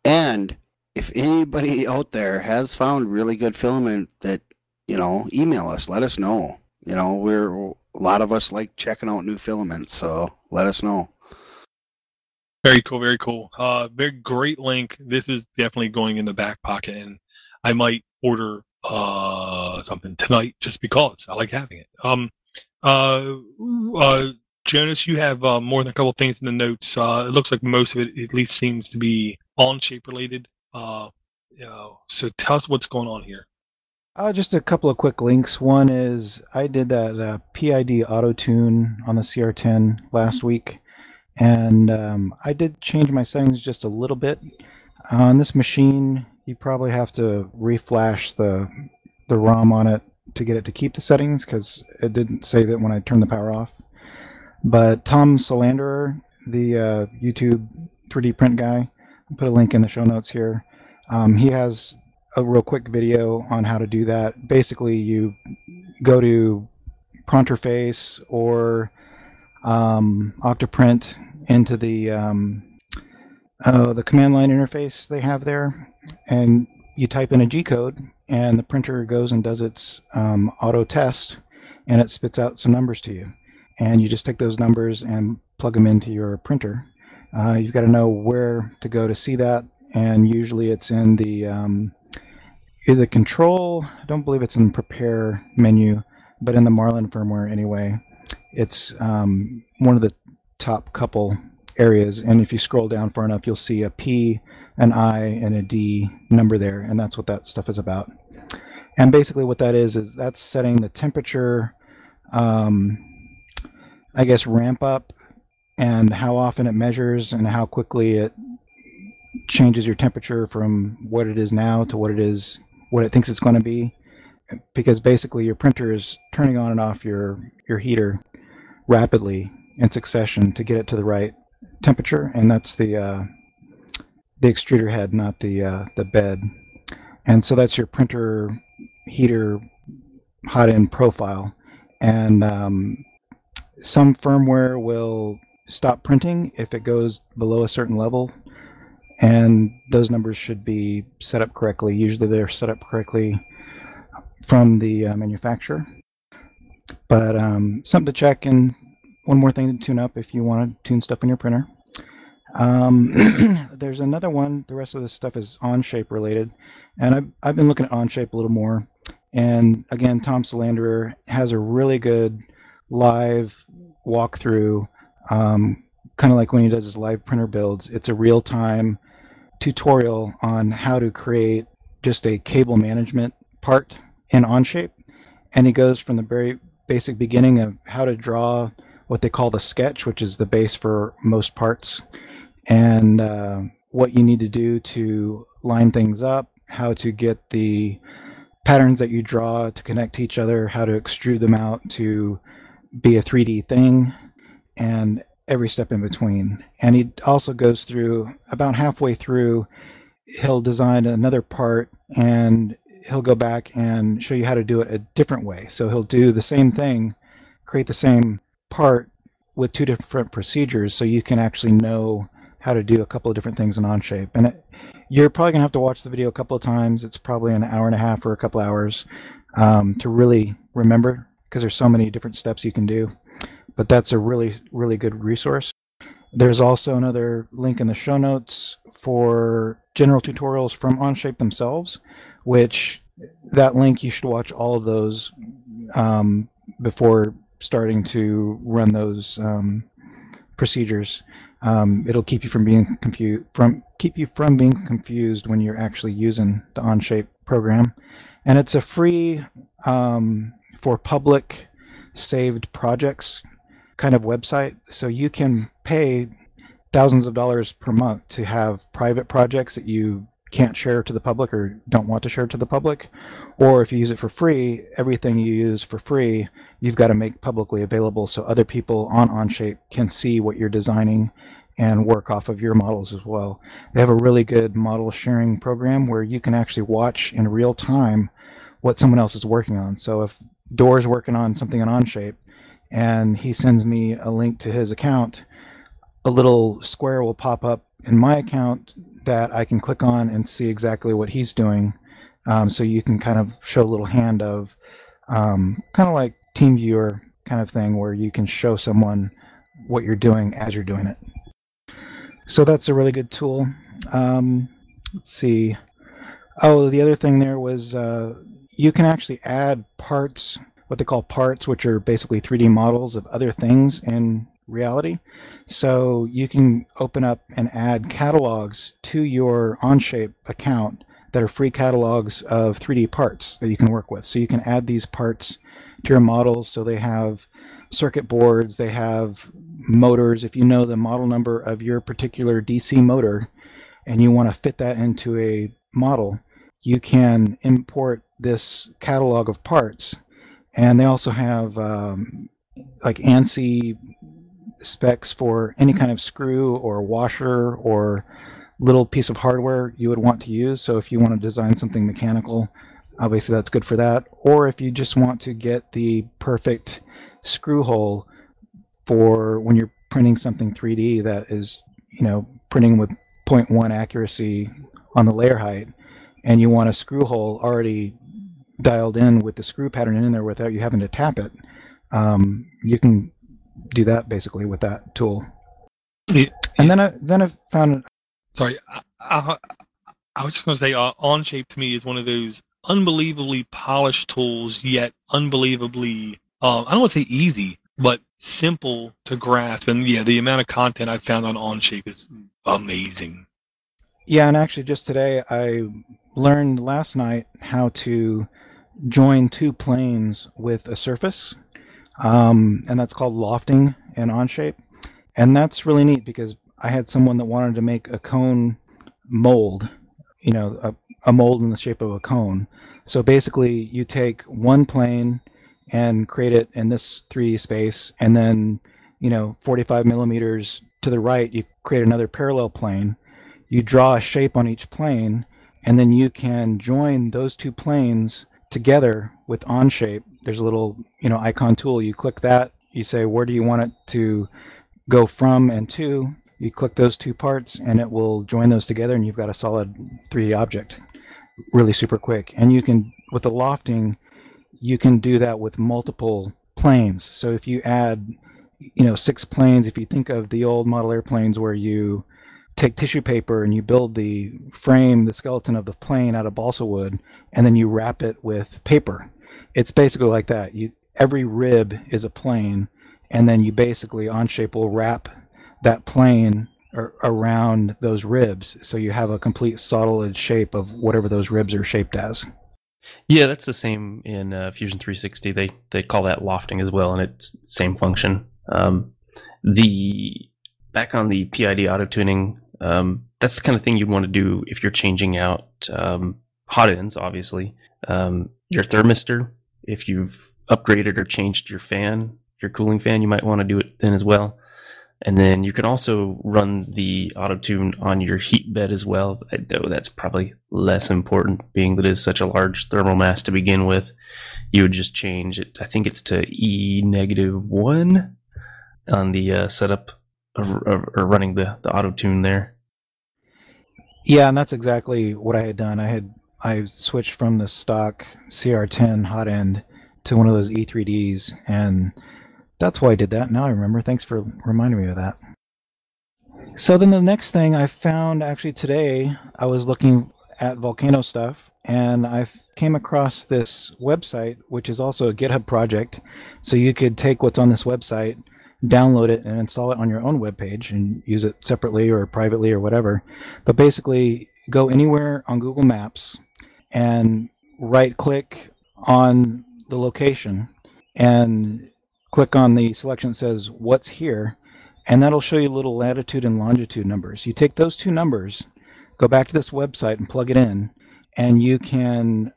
and if anybody out there has found really good filament that you know, email us. Let us know. You know, we're a lot of us like checking out new filaments, so let us know. Very cool, very cool. Uh, very great link. This is definitely going in the back pocket, and I might order uh something tonight just because I like having it. Um, uh, uh, Jonas, you have uh, more than a couple things in the notes. Uh, it looks like most of it at least seems to be Onshape related. Uh, you know, so tell us what's going on here. Uh, just a couple of quick links. One is I did that uh, PID auto tune on the CR10 last week, and um, I did change my settings just a little bit. On this machine, you probably have to reflash the the ROM on it to get it to keep the settings because it didn't save it when I turned the power off. But Tom Sanladerer, the uh, YouTube 3D print guy, I'll put a link in the show notes here. Um, he has a real quick video on how to do that. Basically, you go to Pronterface or um, Octoprint into the um, uh, the command line interface they have there, and you type in a G code, and the printer goes and does its um, auto test, and it spits out some numbers to you, and you just take those numbers and plug them into your printer. Uh, you've got to know where to go to see that, and usually it's in the um, either control, I don't believe it's in the prepare menu, but in the Marlin firmware anyway. It's um, one of the top couple areas, and if you scroll down far enough, you'll see a P, an I, and a D number there, and that's what that stuff is about. And basically what that is, is that's setting the temperature, um, I guess, ramp up and how often it measures and how quickly it changes your temperature from what it is now to what it is what it thinks it's going to be. Because basically your printer is turning on and off your your heater rapidly in succession to get it to the right temperature and that's the uh, the extruder head not the uh, the bed. And so that's your printer heater hot end profile. And um, some firmware will stop printing if it goes below a certain level and those numbers should be set up correctly. Usually they're set up correctly from the uh, manufacturer. But um, something to check and one more thing to tune up if you want to tune stuff in your printer. Um, <clears throat> there's another one. The rest of this stuff is Onshape related, and I've, I've been looking at Onshape a little more. And again, Tom Sanladerer has a really good live walkthrough, um, kind of like when he does his live printer builds. It's a real time tutorial on how to create just a cable management part in Onshape, and he goes from the very basic beginning of how to draw what they call the sketch, which is the base for most parts, and uh, what you need to do to line things up, how to get the patterns that you draw to connect to each other, how to extrude them out to be a 3D thing, and every step in between. And he also goes through about halfway through, he'll design another part and he'll go back and show you how to do it a different way. So he'll do the same thing, create the same part with two different procedures so you can actually know how to do a couple of different things in Onshape. And it, you're probably going to have to watch the video a couple of times. It's probably an hour and a half or a couple hours um, to really remember because there's so many different steps you can do. But that's a really, really good resource. There's also another link in the show notes for general tutorials from Onshape themselves, which that link you should watch all of those um, before starting to run those um, procedures. Um, it'll keep you from being confused from keep you from being confused when you're actually using the Onshape program, and it's a free um, for public saved projects kind of website. So you can pay thousands of dollars per month to have private projects that you can't share to the public or don't want to share to the public. Or if you use it for free, everything you use for free, you've got to make publicly available so other people on Onshape can see what you're designing and work off of your models as well. They have a really good model sharing program where you can actually watch in real time what someone else is working on. So if Dor's working on something in Onshape and he sends me a link to his account, a little square will pop up in my account that I can click on and see exactly what he's doing. Um, so you can kind of show a little hand of um, kind of like TeamViewer kind of thing where you can show someone what you're doing as you're doing it. So that's a really good tool. Um, let's see. Oh, the other thing there was uh, you can actually add parts, what they call parts, which are basically 3D models of other things in reality. So you can open up and add catalogs to your Onshape account that are free catalogs of 3D parts that you can work with. So you can add these parts to your models so they have circuit boards, they have motors. If you know the model number of your particular DC motor and you want to fit that into a model, you can import this catalog of parts. And they also have um, like ANSI specs for any kind of screw or washer or little piece of hardware you would want to use. So if you want to design something mechanical, obviously that's good for that. Or if you just want to get the perfect screw hole for when you're printing something 3D that is, you know, printing with 0.1 accuracy on the layer height, and you want a screw hole already dialed in with the screw pattern in there without you having to tap it, um, you can do that basically with that tool. Yeah, And then I then I found Sorry, I, I, I was just going to say, uh, OnShape to me is one of those unbelievably polished tools, yet unbelievably, um, I don't want to say easy, but simple to grasp. And yeah, the amount of content I've found on OnShape is amazing. Yeah, and actually, just today I learned last night how to join two planes with a surface, um, and that's called lofting in Onshape. And that's really neat because I had someone that wanted to make a cone mold, you know, a, a mold in the shape of a cone. So basically, you take one plane and create it in this 3D space, and then, you know, 45 millimeters to the right, you create another parallel plane. You draw a shape on each plane, and then you can join those two planes together with Onshape. There's a little, you know, icon tool. You click that. You say where do you want it to go from and to. You click those two parts, and it will join those together, and you've got a solid 3D object. Really super quick. And you can, with the lofting, you can do that with multiple planes. So if you add, you know, six planes, if you think of the old model airplanes where you take tissue paper and you build the frame, the skeleton of the plane out of balsa wood, and then you wrap it with paper. It's basically like that. You every rib is a plane, and then you basically Onshape will wrap that plane ar- around those ribs, so you have a complete solid shape of whatever those ribs are shaped as. Yeah, that's the same in uh, Fusion 360. They they call that lofting as well, and it's same function. Um, the back on the PID auto tuning, um, that's the kind of thing you'd want to do if you're changing out um, hot ends. Obviously, um, your thermistor. If you've upgraded or changed your fan, your cooling fan, you might want to do it then as well. And then you can also run the auto tune on your heat bed as well, though that's probably less important, being that it's such a large thermal mass to begin with. You would just change it, I think it's to E negative one on the uh, setup of, of, or running the, the auto tune there. Yeah, and that's exactly what I had done. I had I switched from the stock CR10 hot end to one of those E3Ds, and that's why I did that. Now I remember. Thanks for reminding me of that. So then the next thing I found actually today, I was looking at volcano stuff, and I came across this website, which is also a GitHub project. So you could take what's on this website, download it, and install it on your own web page and use it separately or privately or whatever. But basically, go anywhere on Google Maps and right click on the location and click on the selection that says what's here and that'll show you little latitude and longitude numbers. You take those two numbers, go back to this website and plug it in and you can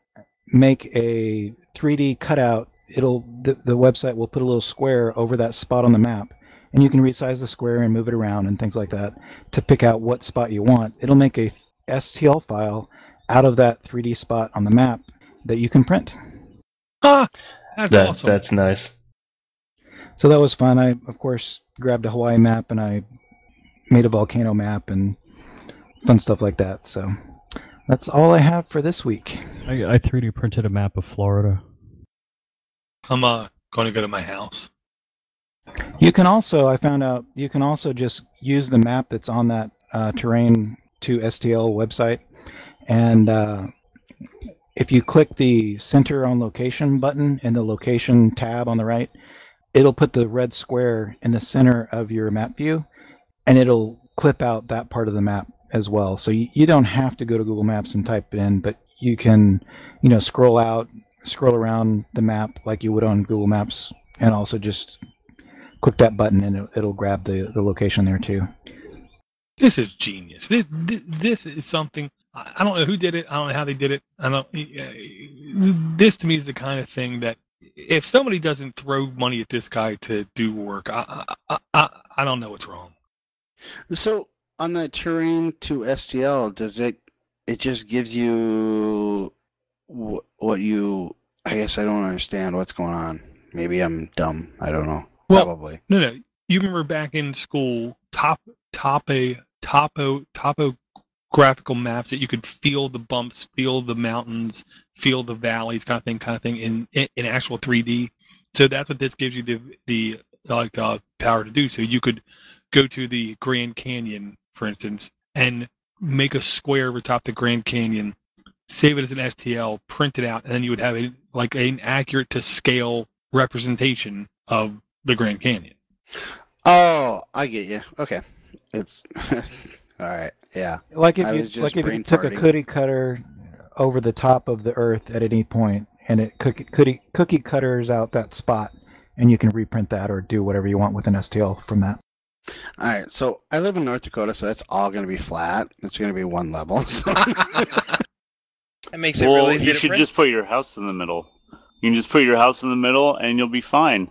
make a 3D cutout. It'll the, the website will put a little square over that spot on the map and you can resize the square and move it around and things like that to pick out what spot you want. It'll make a STL file out of that 3D spot on the map that you can print. Ah, that's That, awesome. That's nice. So that was fun. I, of course, grabbed a Hawaii map and I made a volcano map and fun stuff like that. So that's all I have for this week. I, I 3D printed a map of Florida. I'm uh, going to go to my house. You can also, I found out, you can also just use the map that's on that uh, Terrain to STL website. And uh, if you click the center on location button in the location tab on the right, it'll put the red square in the center of your map view and it'll clip out that part of the map as well. So you, you don't have to go to Google Maps and type it in, but you can, you know, scroll out, scroll around the map like you would on Google Maps and also just click that button and it, it'll grab the, the location there too. This is genius. This, this this is something I I don't know who did it. I don't know how they did it. I don't. This to me is the kind of thing that if somebody doesn't throw money at this guy to do work, I I I, I don't know what's wrong. So on the terrain to STL, does it? It just gives you wh- what you. I guess I don't understand what's going on. Maybe I'm dumb. I don't know. Well, Probably. No, no. You remember back in school, top top a topo topographical maps that you could feel the bumps, feel the mountains, feel the valleys, kind of thing, kind of thing in in, in actual 3D. So that's what this gives you the the like uh, power to do. So you could go to the Grand Canyon, for instance, and make a square over top the Grand Canyon, save it as an STL, print it out, and then you would have a like an accurate to scale representation of the Grand Canyon. Oh, I get you. Okay, it's <laughs> all right. Yeah. Like if I you like if you brain took a cookie cutter over the top of the earth at any point and it cookie cookie, cookie cutters out that spot and you can reprint that or do whatever you want with an STL from that. All right. So I live in North Dakota, so that's all going to be flat. It's going to be one level. <laughs> So <laughs> That makes it well, really easy you to should print. just put your house in the middle. You can just put your house in the middle, and you'll be fine.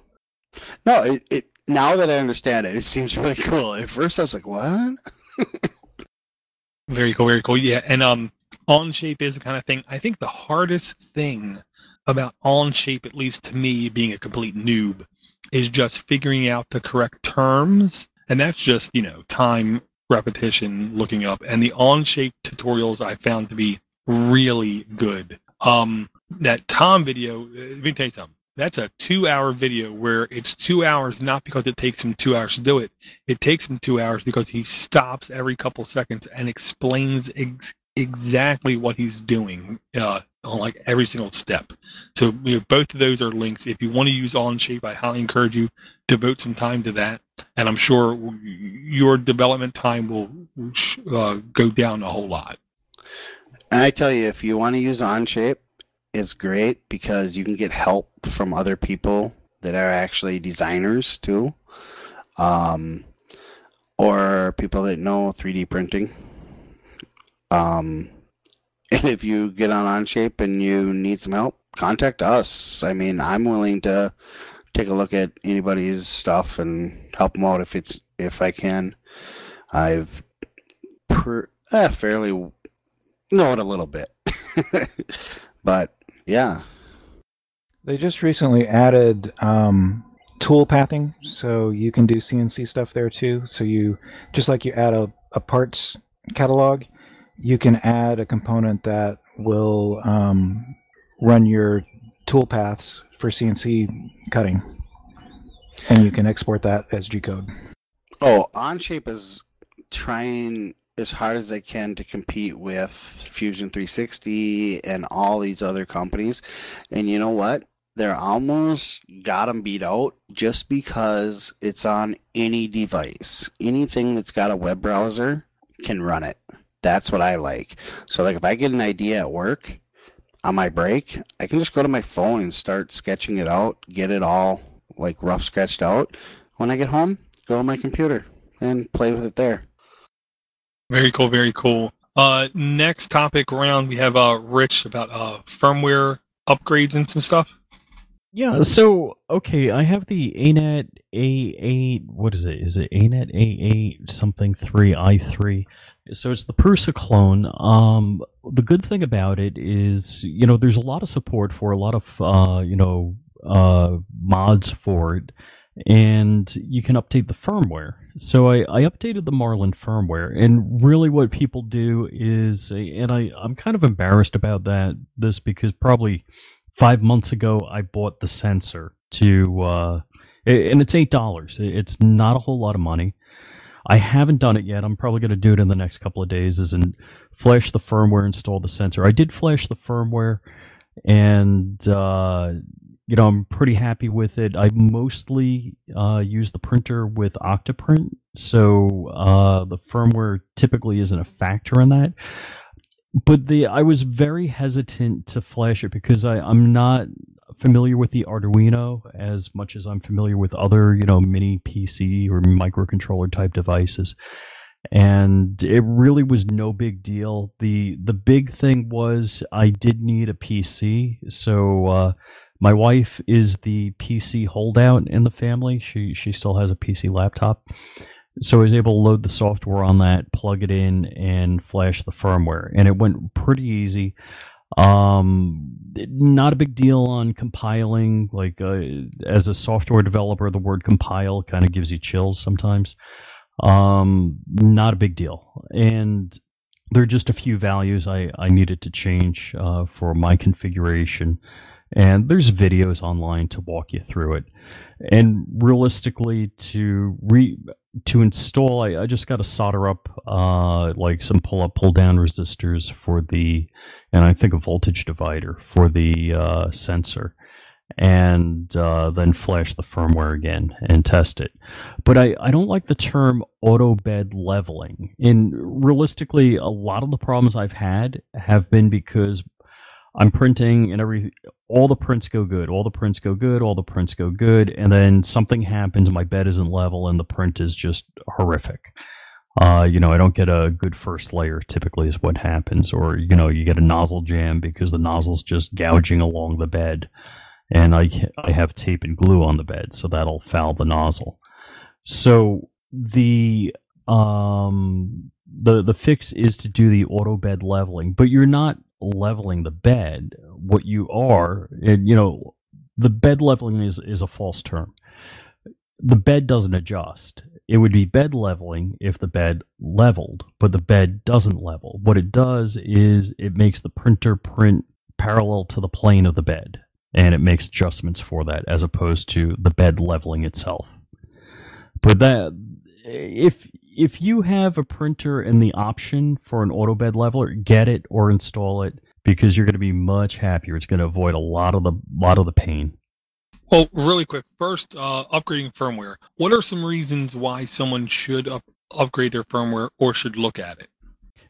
no, it, it now that I understand it, it seems really cool. At first, I was like, "What?" Very cool, very cool. Yeah, and um, Onshape is the kind of thing. I think the hardest thing about Onshape, at least to me, being a complete noob, is just figuring out the correct terms, and that's just you know time, repetition, looking up. And the Onshape tutorials I found to be really good. Um, that Tom video. uh, Let me tell you something. That's a two-hour video where it's two hours not because it takes him two hours to do it. It takes him two hours because he stops every couple seconds and explains ex- exactly what he's doing uh, on like every single step. So you know, both of those are links. If you want to use OnShape, I highly encourage you devote some time to that. and I'm sure your development time will uh, go down a whole lot. And I tell you, if you want to use Onshape, it's great because you can get help from other people that are actually designers too, um, or people that know 3D printing. Um, <laughs> and if you get on Onshape and you need some help, contact us. I mean, I'm willing to take a look at anybody's stuff and help them out if it's if I can. I've per, eh, fairly know it a little bit, <laughs> but yeah. They just recently added um, tool pathing, so you can do CNC stuff there too. So you just like you add a, a parts catalog, you can add a component that will um, run your tool paths for CNC cutting, and you can export that as G code. Oh, Onshape is trying as hard as they can to compete with Fusion 360 and all these other companies, and you know what? They're almost got them beat out just because it's on any device. Anything that's got a web browser can run it. That's what I like. So, like, if I get an idea at work on my break, I can just go to my phone and start sketching it out, get it all like rough sketched out. When I get home, go on my computer and play with it there. Very cool, very cool. Uh, next topic round, we have uh, Rich about uh, firmware upgrades and some stuff. Yeah, so okay, I have the ANET A8. What is it? Is it ANET A8 something three i three? So it's the Prusa clone. Um, the good thing about it is, you know, there's a lot of support for a lot of, uh, you know, uh, mods for it, and you can update the firmware. So I, I updated the Marlin firmware, and really what people do is, and I, I'm kind of embarrassed about that, this because probably five months ago I bought the sensor to, uh, and it's eight dollars. It's not a whole lot of money. I haven't done it yet. I'm probably going to do it in the next couple of days. Is and flash the firmware, install the sensor. I did flash the firmware, and uh, you know I'm pretty happy with it. I mostly uh, use the printer with Octoprint, so uh, the firmware typically isn't a factor in that. But the I was very hesitant to flash it because I, I'm not familiar with the Arduino as much as I'm familiar with other, you know, mini PC or microcontroller type devices. And it really was no big deal. The the big thing was I did need a PC. So uh, my wife is the PC holdout in the family. She she still has a PC laptop. So I was able to load the software on that, plug it in, and flash the firmware. And it went pretty easy. Um, not a big deal on compiling. Like uh, as a software developer, the word compile kind of gives you chills sometimes. Um, not a big deal, and there are just a few values I I needed to change uh, for my configuration. And there's videos online to walk you through it. And realistically, to re to install, I, I just got to solder up uh, like some pull up, pull down resistors for the, and I think a voltage divider for the uh, sensor, and uh, then flash the firmware again and test it. But I, I don't like the term auto bed leveling. And realistically, a lot of the problems I've had have been because I'm printing and every all the prints go good, all the prints go good, all the prints go good, and then something happens, my bed isn't level, and the print is just horrific. Uh, you know, I don't get a good first layer. Typically, is what happens, or you know, you get a nozzle jam because the nozzle's just gouging along the bed, and I I have tape and glue on the bed, so that'll foul the nozzle. So the um the the fix is to do the auto bed leveling, but you're not leveling the bed. What you are, and, you know, the bed leveling is is a false term. The bed doesn't adjust. It would be bed leveling if the bed leveled, but the bed doesn't level. What it does is it makes the printer print parallel to the plane of the bed, and it makes adjustments for that as opposed to the bed leveling itself. But that if if you have a printer and the option for an auto bed leveler, get it or install it because you're going to be much happier. It's going to avoid a lot of the lot of the pain. Well, really quick. First, uh, upgrading firmware. What are some reasons why someone should up- upgrade their firmware or should look at it?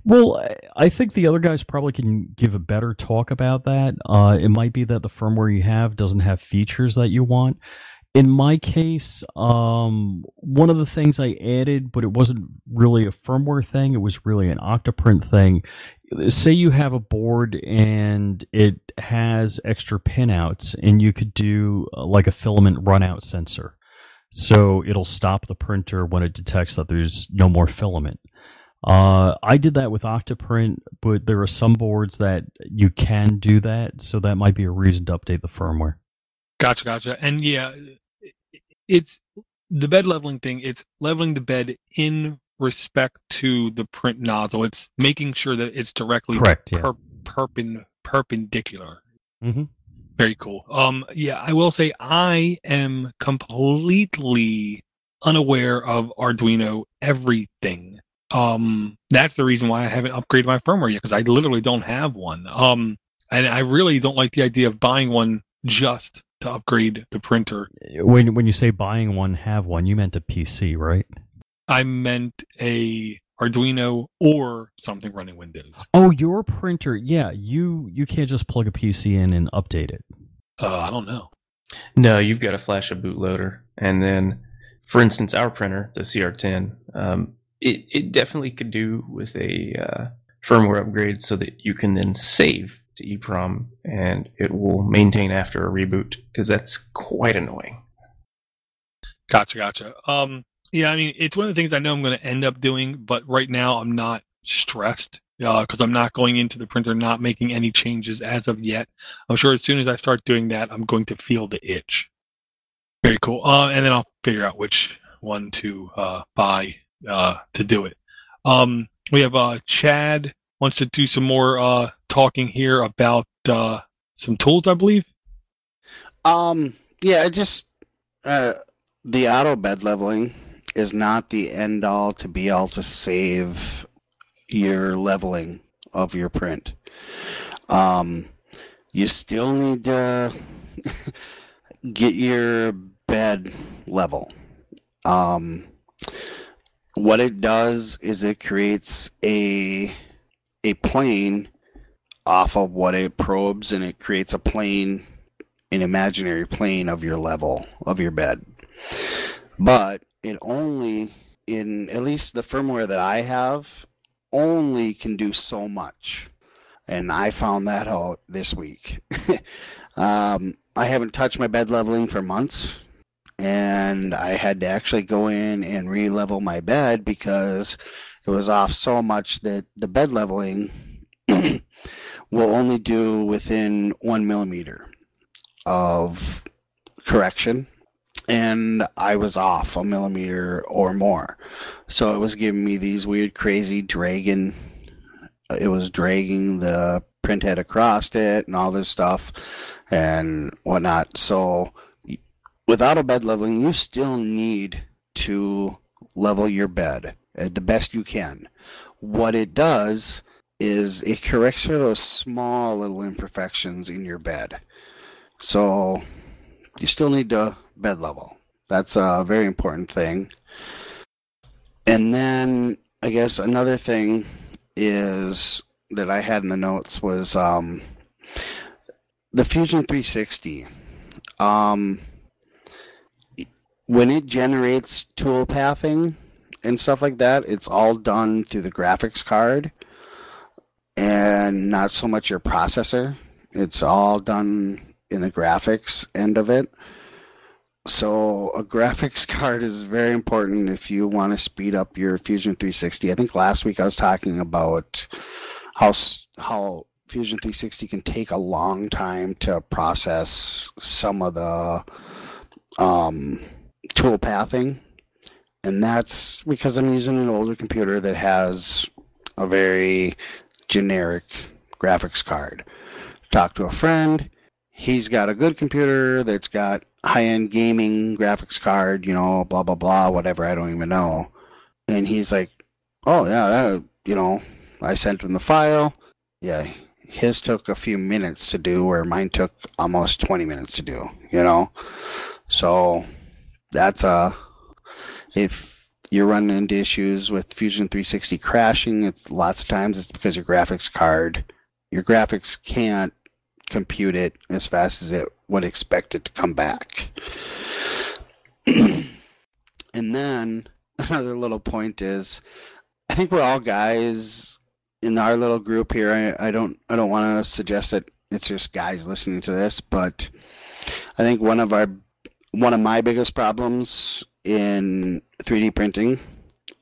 Well, I- I think the other guys probably can give a better talk about that. Uh, it might be that the firmware you have doesn't have features that you want. In my case, um, one of the things I added, but it wasn't really a firmware thing, it was really an Octoprint thing. Say you have a board and it has extra pinouts, and you could do uh, like a filament runout sensor. So it'll stop the printer when it detects that there's no more filament. Uh, I did that with Octoprint, but there are some boards that you can do that, so that might be a reason to update the firmware. Gotcha, gotcha. And yeah, it's the bed leveling thing. It's leveling the bed in respect to the print nozzle. It's making sure that it's directly Correct. Yeah. per, perpen, perpendicular. hmm Very cool. Um, yeah, I will say I am completely unaware of Arduino everything. Um, that's the reason why I haven't upgraded my firmware yet because I literally don't have one. Um, and I really don't like the idea of buying one just to upgrade the printer. When when you say buying one, have one, you meant a PC, right? I meant a Arduino or something running Windows. Oh, your printer. Yeah, you you can't just plug a PC in and update it. Uh, I don't know. No, you've got to flash a bootloader, and then, for instance, our printer, the CR10, um, it it definitely could do with a uh, firmware upgrade so that you can then save to EEPROM, and it will maintain after a reboot because that's quite annoying. Gotcha, gotcha. Um, yeah, I mean, it's one of the things I know I'm going to end up doing, but right now I'm not stressed because I'm not going into the printer, not making any changes as of yet. I'm sure as soon as I start doing that, I'm going to feel the itch. Very cool. Uh, and then I'll figure out which one to uh, buy uh, to do it. Um, we have uh, Chad wants to do some more uh, talking here about uh, some tools, I believe. Um, yeah, it just uh, the auto bed leveling is not the end all to be all to save your leveling of your print. Um, you still need to <laughs> get your bed level. Um, what it does is it creates a a plane off of what it probes, and it creates a plane, an imaginary plane of your level of your bed. But it only, in at least the firmware that I have, only can do so much. And I found that out this week. <laughs> um, I haven't touched my bed leveling for months. And I had to actually go in and re level my bed because it was off so much that the bed leveling <coughs> will only do within one millimeter of correction and I was off a millimeter or more. So it was giving me these weird, crazy dragging. Uh, it was dragging the printhead across it and all this stuff and whatnot. So without a bed leveling, you still need to level your bed the best you can. What it does is it corrects for those small little imperfections in your bed. So you still need to bed level. That's a very important thing. And then I guess another thing is that I had in the notes was um, the Fusion 360. Um, when it generates tool pathing and stuff like that, it's all done through the graphics card and not so much your processor. It's all done in the graphics end of it. So a graphics <laughs> card is very important if you want to speed up your Fusion 360. I think last week I was talking about how how Fusion 360 can take a long time to process some of the um, tool pathing, and that's because I'm using an older computer that has a very generic graphics card. Talk to a friend. He's got a good computer that's got high end gaming graphics card, you know, blah blah blah, whatever. I don't even know. And he's like, "Oh yeah, that, you know." I sent him the file. Yeah, his took a few minutes to do, where mine took almost 20 minutes to do, you know? So that's a, if you're running into issues with Fusion 360 crashing, it's lots of times it's because your graphics card, your graphics can't compute it as fast as it would expect it to come back. <clears throat> and then <laughs> another little point is I think we're all guys in our little group here. I, I don't I don't want to suggest that it's just guys listening to this, but I think one of our one of my biggest problems in 3D printing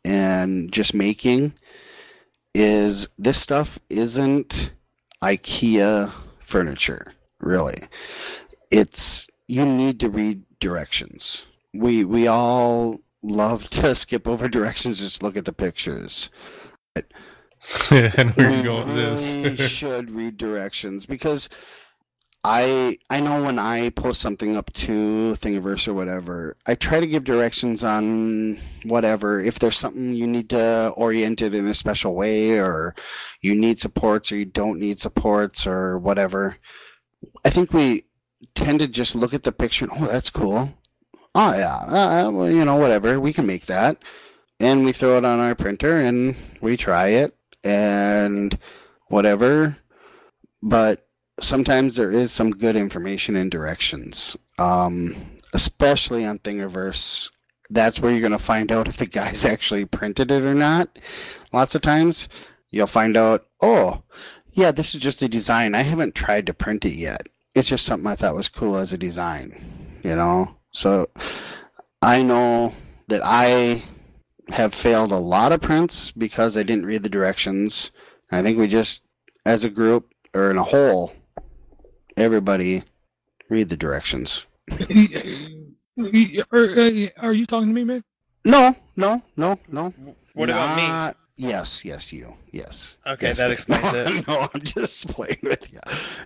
and just making is this stuff isn't IKEA furniture, really. It's you need to read directions. We we all love <laughs> to skip over directions, just look at the pictures. <laughs> I know where we you're going with this. should read directions because I I know when I post something up to Thingiverse or whatever, I try to give directions on whatever. If there's something you need to orient it in a special way, or you need supports, or you don't need supports, or whatever. I think we tend to just look at the picture and oh, that's cool. Oh yeah, uh, well, you know whatever, we can make that, and we throw it on our printer and we try it and whatever. But sometimes there is some good information in directions, um, especially on Thingiverse. That's where you're going to find out <laughs> if the guy's actually printed it or not. Lots of times you'll find out, oh, yeah, this is just a design. I haven't tried to print it yet. It's just something I thought was cool as a design, you know? So I know that I have failed a lot of prints because I didn't read the directions. I think we just, as a group or in a whole, everybody read the directions. <laughs> are, uh, are you talking to me, man? No, no, no, no. What about me? Yes, yes, you. Yes. Okay, Yes, that explains <laughs> no, it. No, I'm just playing with you.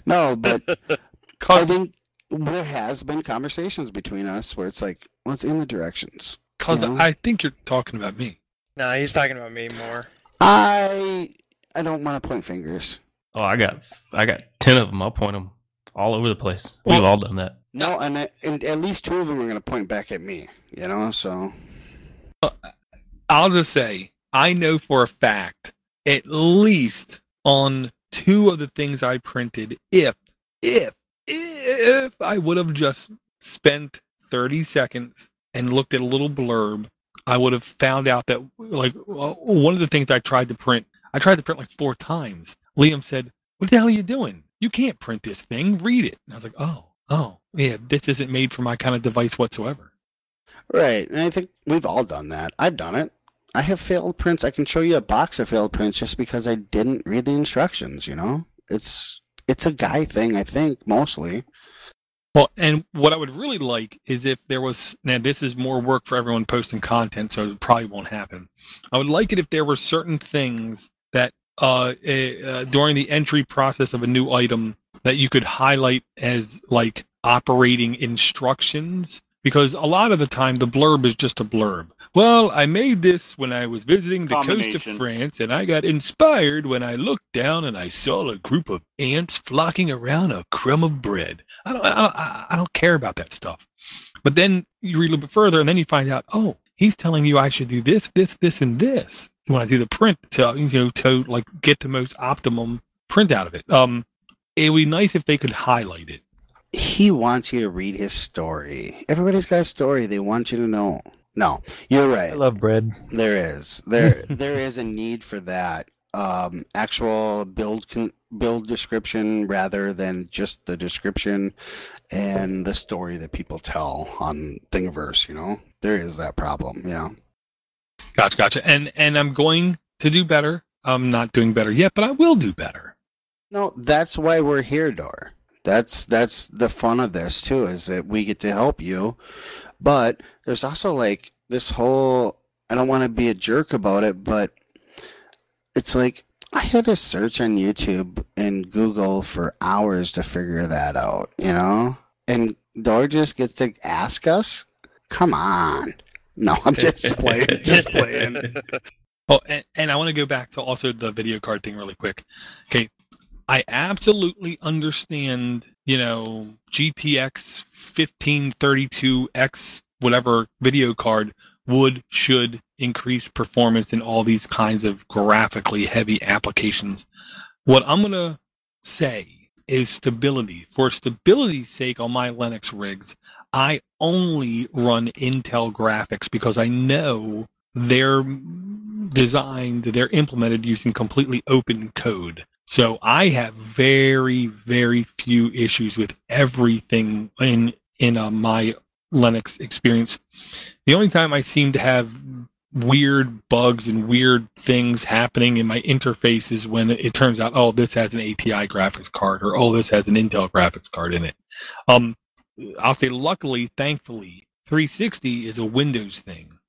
No, but <laughs> I Cause, think there has been conversations between us where it's like, what's in the directions? cause you know? I think you're talking about me. No, he's talking about me more. I I don't want to point fingers. Oh, I got I got ten of them. I'll point them all over the place. We've all done that. No, and, I- and at least two of them are going to point back at me. You know, so I'll just say I know for a fact at least on two of the things I printed, if if if I would have just spent 30 seconds and looked at a little blurb, I would have found out that like one of the things I tried to print, I tried to print like four times. Liam said, "What the hell are you doing? You can't print this thing. Read it." And I was like, "Oh, oh, yeah, this isn't made for my kind of device whatsoever." right. And I think we've all done that. I've done it. I have failed prints. I can show you a box of failed prints just because I didn't read the instructions. You know, it's it's a guy thing. I think mostly. Well, and what I would really like is if there was now this is more work for everyone posting content, so it probably won't happen. I would like it if there were certain things that uh, eh, uh during the entry process of a new item that you could highlight as like operating instructions because a lot of the time the blurb is just a blurb. Well, I made this when I was visiting the coast of France and I got inspired when I looked down and I saw a group of ants flocking around a crumb of bread. I don't, I don't, I don't care about that stuff. But then you read a little bit further, and then you find out, oh, he's telling you I should do this, this, this, and this when I do the print to you know to like get the most optimum print out of it. Um, it would be nice if they could highlight it. He wants you to read his story. Everybody's got a story they want you to know. No, you're right. I love bread. There is there <laughs> there is a need for that um, actual build con- build description rather than just the description and the story that people tell on Thingiverse. You know, there is that problem. Yeah. Gotcha, gotcha. And and I'm going to do better. I'm not doing better yet, but I will do better. No, that's why we're here, Dor. That's that's the fun of this too, is that we get to help you. But there's also like this whole I don't want to be a jerk about it, but it's like I had to search on YouTube and Google for hours to figure that out, you know? And Dor just gets to ask us? Come on. No, I'm just <laughs> playing. Just playing. Oh, and, and I want to go back to also the video card thing really quick. Okay. I absolutely understand, you know, GTX 1532X, whatever video card would, should increase performance in all these kinds of graphically heavy applications. What I'm going to say is stability. For stability's sake on my Linux rigs, I only run Intel graphics because I know they're designed, they're implemented using completely open code. So I have very, very few issues with everything in in uh, my Linux experience. The only time I seem to have weird bugs and weird things happening in my interface is when it turns out, oh, this has an ATI graphics card, or oh, this has an Intel graphics card in it. Um, I'll say, luckily, thankfully, 360 is a Windows thing.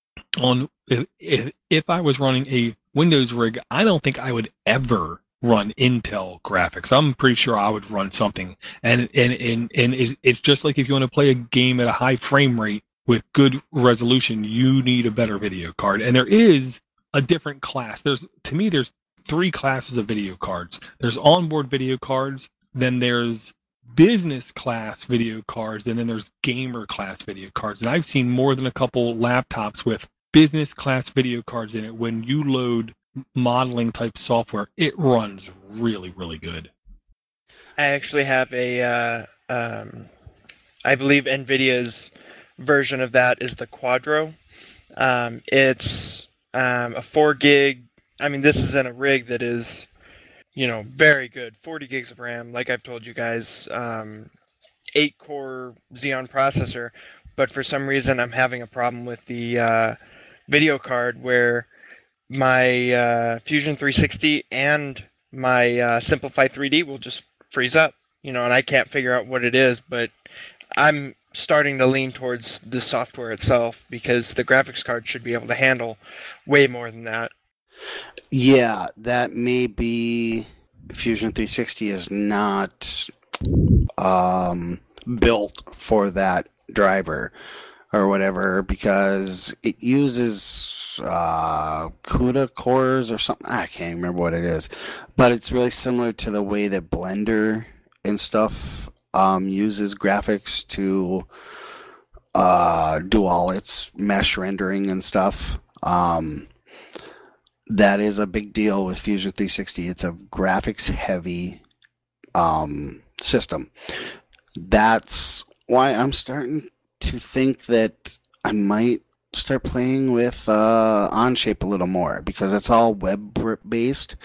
On if, if if I was running a Windows rig, I don't think I would ever run Intel graphics. I'm pretty sure I would run something, and and and and it's just like if you want to play a game at a high frame rate with good resolution, you need a better video card. And there is a different class. There's to me, there's three classes of video cards. There's onboard video cards, then there's business class video cards, and then there's gamer class video cards. And I've seen more than a couple laptops with business class video cards in it. When you load modeling type software, it runs really, really good. I actually have a, uh, um, I believe NVIDIA's version of that is the Quadro. Um, it's um, a four gig. I mean, this is in a rig that is, you know, very good. 40 gigs of RAM, like I've told you guys. Um, eight core Xeon processor, but for some reason I'm having a problem with the uh, video card where my uh, Fusion 360 and my uh, Simplify 3D will just freeze up. You know, and I can't figure out what it is, but I'm starting to lean towards the software itself because the graphics card should be able to handle way more than that. Yeah, that may be Fusion 360 is not um, built for that driver or whatever because it uses uh, CUDA cores or something. I can't remember what it is, but it's really similar to the way that Blender and stuff um, uses graphics to uh, do all its mesh rendering and stuff. Um, that is a big deal with Fusion 360. It's a graphics heavy um, system. That's why I'm starting to think that I might start playing with uh, Onshape a little more because it's all web based.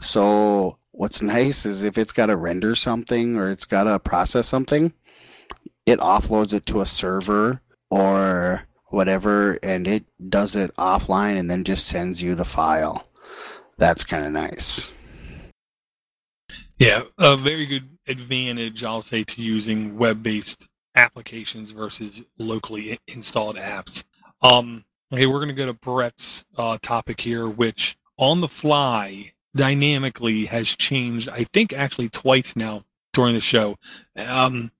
So what's <laughs> nice is if it's got to render something or it's got to process something, it offloads it to a server or whatever and it does it offline and then just sends you the file. That's kind of nice. Yeah, a very good advantage, I'll say, to using web based applications versus locally installed apps. Um, okay, we're going to go to Brett's uh, topic here, which on the fly dynamically has changed, I think actually twice now during the show. Um,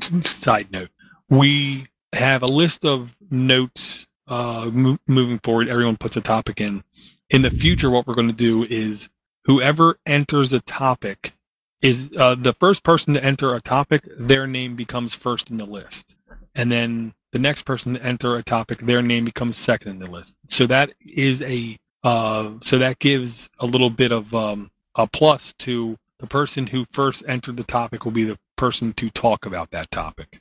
side note, we have a list of notes uh, mo- moving forward. Everyone puts a topic in. In the future, what we're going to do is whoever enters a topic is uh, the first person to enter a topic, their name becomes first in the list. And then the next person to enter a topic, their name becomes second in the list. So that is a uh, so that gives a little bit of um, a plus to the person who first entered the topic will be the person to talk about that topic.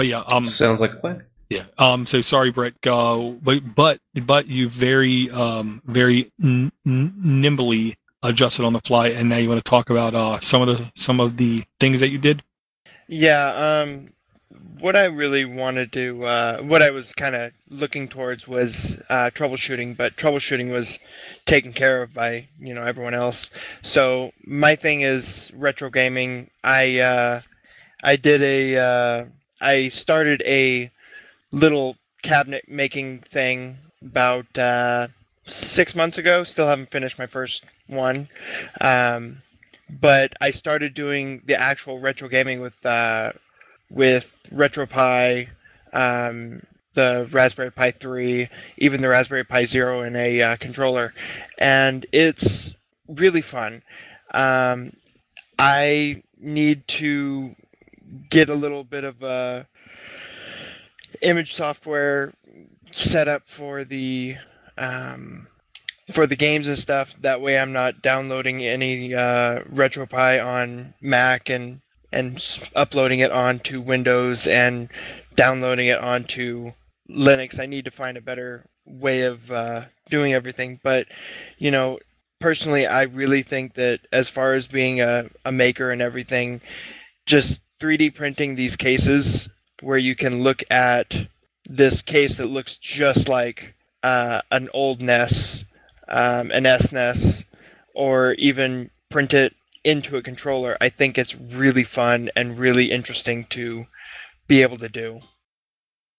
But yeah, um, sounds like a plan. Yeah. Um. So sorry, Brett. Uh, but but but you very um very n- n- nimbly adjusted on the fly, and now you want to talk about uh some of the some of the things that you did. Yeah. Um what I really wanted to, uh, what I was kind of looking towards was uh, troubleshooting, but troubleshooting was taken care of by you know everyone else. So my thing is retro gaming. I uh, I did a uh, I started a little cabinet making thing about uh, six months ago. Still haven't finished my first one. Um, but I started doing the actual retro gaming with uh, with RetroPie, um, the Raspberry Pi 3, even the Raspberry Pi Zero in a uh, controller, and it's really fun. Um, I need to get a little bit of uh, image software set up for the um, for the games and stuff. That way, I'm not downloading any uh, RetroPie on Mac and and uploading it onto Windows and downloading it onto Linux. I need to find a better way of uh, doing everything. But you know, personally, I really think that as far as being a, a maker and everything, just 3D printing these cases where you can look at this case that looks just like uh, an old NES, um, an SNES, or even print it into a controller. I think it's really fun and really interesting to be able to do.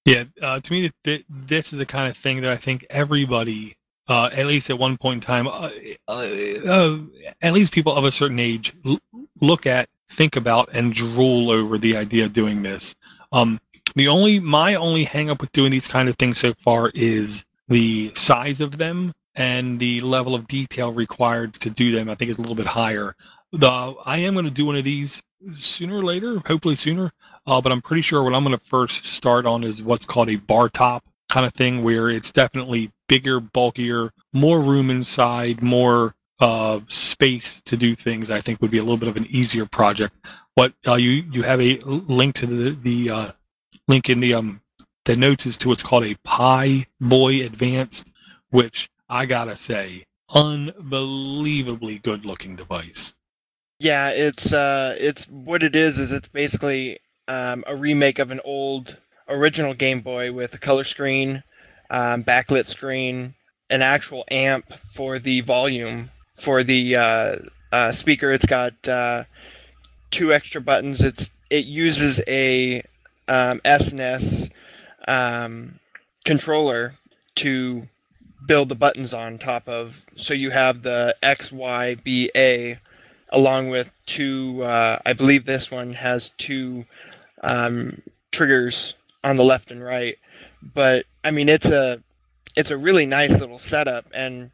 Yeah, uh, to me, th- th- this is the kind of thing that I think everybody, uh, at least at one point in time, uh, uh, uh, at least people of a certain age, l- look at, think about, and drool over the idea of doing this. Um, the only, my only hang up with doing these kind of things so far is the size of them and the level of detail required to do them. I think is a little bit higher. The I am going to do one of these sooner or later, hopefully sooner. Uh, but I'm pretty sure what I'm going to first start on is what's called a bar top kind of thing, where it's definitely bigger, bulkier, more room inside, more uh, space to do things. I think would be a little bit of an easier project. But uh, you you have a link to the the uh, link in the um the notes is to what's called a Pi Boy Advanced, which I gotta say, unbelievably good looking device. Yeah, it's uh, it's what it is. Is it's basically um, a remake of an old original Game Boy with a color screen, um, backlit screen, an actual amp for the volume for the uh, uh, speaker. It's got uh, two extra buttons. It's it uses a um, SNES um, controller to build the buttons on top of. So you have the X, Y, B, A along with two. Uh, I believe this one has two um, triggers on the left and right. But I mean, it's a it's a really nice little setup, and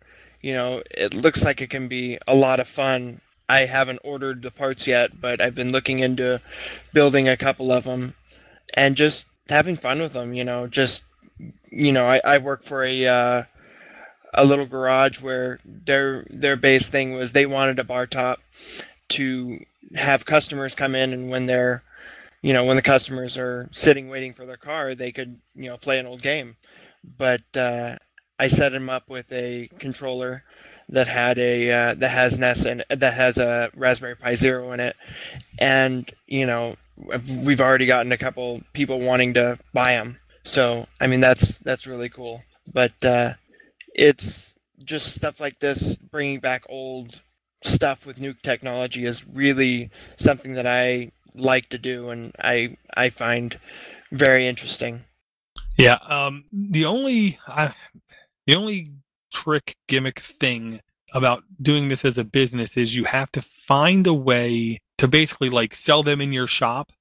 you know, it looks like it can be a lot of fun. I haven't ordered the parts yet, but I've been looking into building a couple of them and just having fun with them. You know, just you know, I, I work for a uh, a little garage where their their base thing was they wanted a bar top to have customers come in and when they're you know when the customers are sitting waiting for their car they could you know play an old game but uh, i set him up with a controller that had a uh, that has NES and that has a Raspberry Pi Zero in it, and you know we've already gotten a couple people wanting to buy them. So I mean that's that's really cool. But uh, it's just stuff like this, bringing back old stuff with new technology is really something that I like to do and I I find very interesting. Yeah. Um. The only I, the only trick gimmick thing about doing this as a business is you have to find a way to basically like sell them in your shop,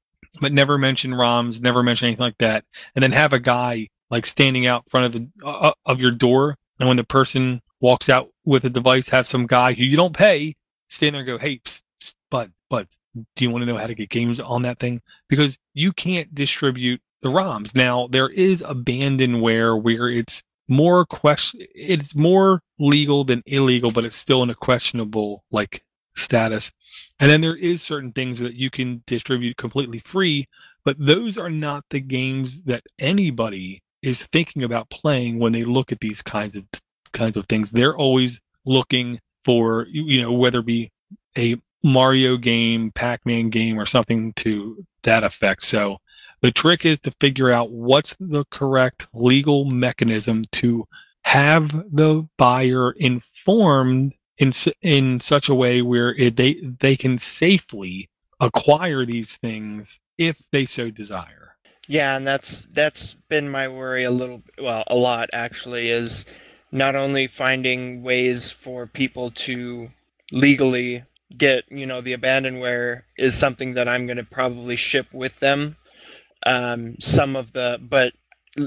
but never mention ROMs, never mention anything like that, and then have a guy like standing out front of the uh, of your door, and when the person walks out with a device, have some guy who you don't pay stand there and go, "Hey, psst, psst, but but do you want to know how to get games on that thing?" Because you can't distribute the ROMs. Now there is abandonware where it's more question it's more legal than illegal, but it's still in a questionable like status. And then there is certain things that you can distribute completely free, but those are not the games that anybody is thinking about playing when they look at these kinds of kinds of things. They're always looking for you know whether it be a Mario game, Pac-Man game, or something to that effect. So the trick is to figure out what's the correct legal mechanism to have the buyer informed in in such a way where it, they they can safely acquire these things if they so desire. Yeah, and that's that's been my worry a little well, a lot actually is not only finding ways for people to legally get, you know, the abandonware is something that I'm going to probably ship with them um, some of the, but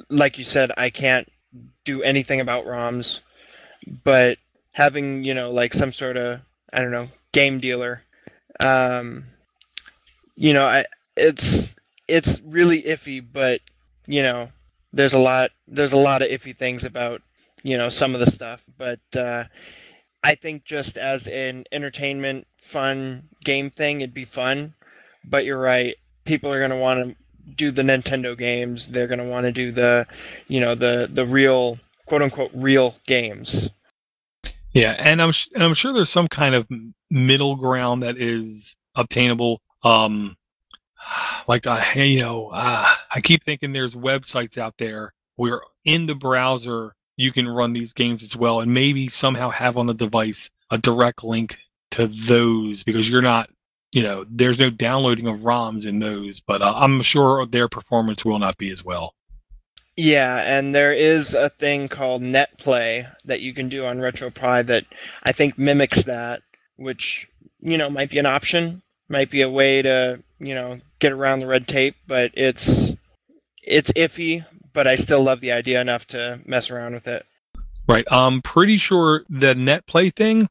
like you said, I can't do anything about ROMs. But having, you know, like some sort of, I don't know, game dealer um, you know, I it's it's really iffy, but you know, there's a lot there's a lot of iffy things about you know some of the stuff, but uh, I think just as an entertainment, fun game thing, it'd be fun. But you're right, people are gonna want to do the Nintendo games. They're gonna want to do the, you know, the the real quote unquote real games. Yeah, and I'm and I'm sure there's some kind of middle ground that is obtainable. Um, like uh, you know, uh, I keep thinking there's websites out there where in the browser you can run these games as well, and maybe somehow have on the device a direct link to those because you're not, you know, there's no downloading of ROMs in those, but uh, I'm sure their performance will not be as well. Yeah, and there is a thing called NetPlay that you can do on RetroPie that I think mimics that, which you know might be an option, might be a way to you know get around the red tape, but it's it's iffy. But I still love the idea enough to mess around with it. Right. I'm pretty sure the NetPlay thing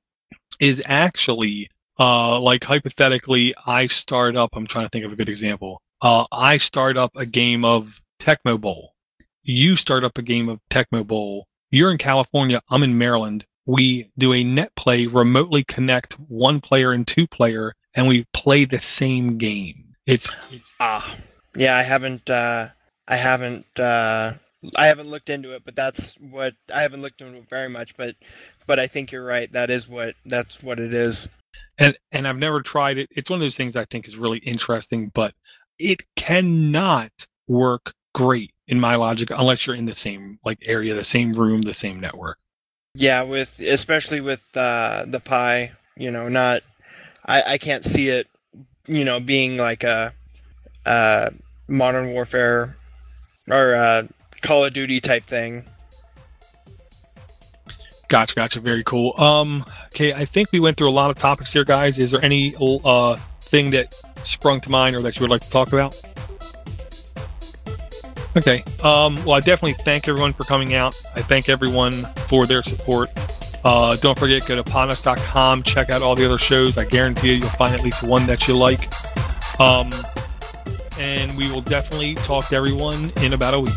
is actually uh, like hypothetically, I start up. I'm trying to think of a good example. Uh, I start up a game of Tecmo Bowl. You start up a game of Tecmo Bowl. You're in California. I'm in Maryland. We do a net play, remotely connect one player and two player, and we play the same game. It's, ah, yeah. I haven't. Uh, I haven't. Uh, I haven't looked into it, but that's what I haven't looked into it very much. But, but I think you're right. That is what that's what it is. And and I've never tried it. It's one of those things I think is really interesting, but it cannot work great in my logic unless you're in the same like area, the same room, the same network. Yeah, with especially with uh, the Pi, you know, not I, I can't see it, you know, being like a, a modern warfare or a Call of Duty type thing. Gotcha, gotcha. Very cool. Um, okay, I think we went through a lot of topics here, guys. Is there any uh thing that sprung to mind or that you would like to talk about? Okay. Um, well, I definitely thank everyone for coming out. I thank everyone for their support. Uh, don't forget, go to podnutz.com, check out all the other shows. I guarantee you, you'll find at least one that you like. Um, and we will definitely talk to everyone in about a week.